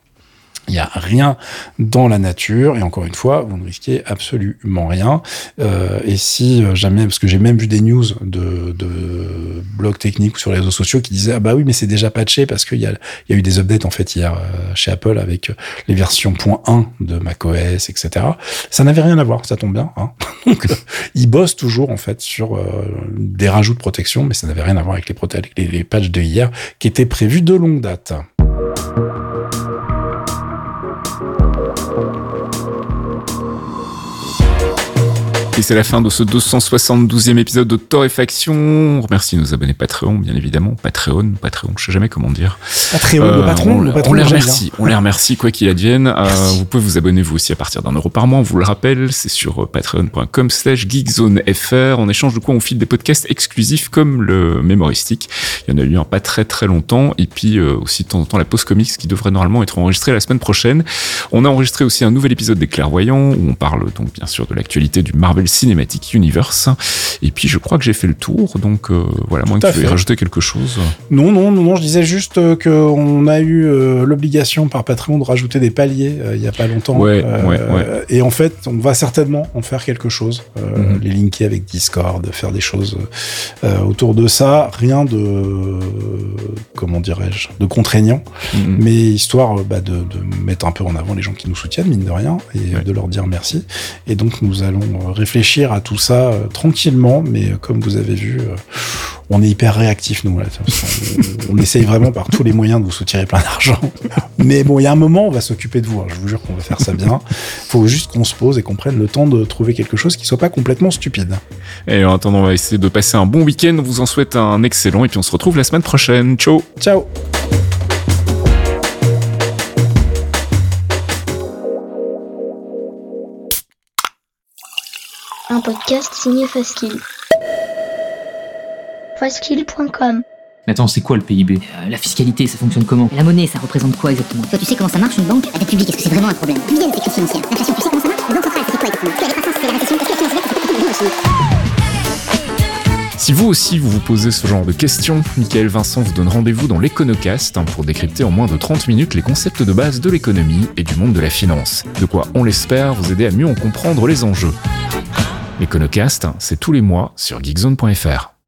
Il n'y a rien dans la nature et encore une fois, vous ne risquez absolument rien. Euh, et si euh, jamais, parce que j'ai même vu des news de, de blogs techniques ou sur les réseaux sociaux qui disaient ah bah oui mais c'est déjà patché parce qu'il y a, y a eu des updates en fait hier euh, chez Apple avec les versions .1 de macOS etc. Ça n'avait rien à voir, ça tombe bien. Hein (laughs) Donc ils bossent toujours en fait sur euh, des rajouts de protection, mais ça n'avait rien à voir avec les patchs de hier qui étaient prévus de longue date. Et c'est la fin de ce 272e épisode de Torréfaction. On remercie nos abonnés Patreon, bien évidemment. Patreon, Patreon, je sais jamais comment dire. Patreon, le euh, le patron. On les remercie, on les remercie, quoi qu'il advienne. Euh, vous pouvez vous abonner vous aussi à partir d'un euro par mois. On vous le rappelle, c'est sur euh, patreon.com slash geekzonefr. En échange de quoi on file des podcasts exclusifs comme le mémoristique. Il y en a eu un pas très très longtemps. Et puis aussi de temps en temps la pause comics qui devrait normalement être enregistrée la semaine prochaine. On a enregistré aussi un nouvel épisode des Clairvoyants où on parle donc bien sûr de l'actualité du Marvel Cinematic Universe. Et puis je crois que j'ai fait le tour, donc euh, voilà, moi tu veux rajouter quelque chose. Non, non, non, non, je disais juste euh, qu'on a eu euh, l'obligation par Patreon de rajouter des paliers il y a pas longtemps. Ouais, ouais, ouais. Et en fait, on va certainement en faire quelque chose, mhm. les linker avec Discord, faire des choses autour de ça, rien de comment dirais-je, de contraignant, mhm. mais histoire bah, de, de, mettre un peu en avant les gens qui nous soutiennent mine de rien et de leur dire merci. Et donc nous allons réfléchir réfléchir à tout ça euh, tranquillement, mais euh, comme vous avez vu, euh, on est hyper réactifs nous. Là. On, essaye vraiment par tous les moyens de vous soutirer plein d'argent. Mais bon, il y a un moment, on va s'occuper de vous. Hein. Je vous jure qu'on va faire ça bien. Il faut juste qu'on se pose et qu'on prenne le temps de trouver quelque chose qui soit pas complètement stupide. Et en attendant, on va essayer de passer un bon week-end. On vous en souhaite un excellent et puis on se retrouve la semaine prochaine. Ciao. Ciao. Un podcast signé Faskill. Faskill.com Mais attends, c'est quoi le PIB Euh, La fiscalité, ça fonctionne comment? La monnaie, ça représente quoi exactement? Toi, tu sais comment ça marche une banque? La dette publique, est-ce que c'est vraiment un problème? L'inflation, tu sais comment ça marche? Les banques centrales, c'était quoi exactement? Est-ce que la décroissance, c'était la récession Est-ce que la finance verte, c'était quoi exactement Si vous aussi vous vous posez ce genre de questions, Michael Vincent vous donne rendez-vous dans l'Econocast hein, pour décrypter en moins de 30 minutes les concepts de base de l'économie et du monde de la finance. De quoi, on l'espère, vous aider à mieux en comprendre les enjeux. L'Econocast, c'est tous les mois sur geekzone.fr.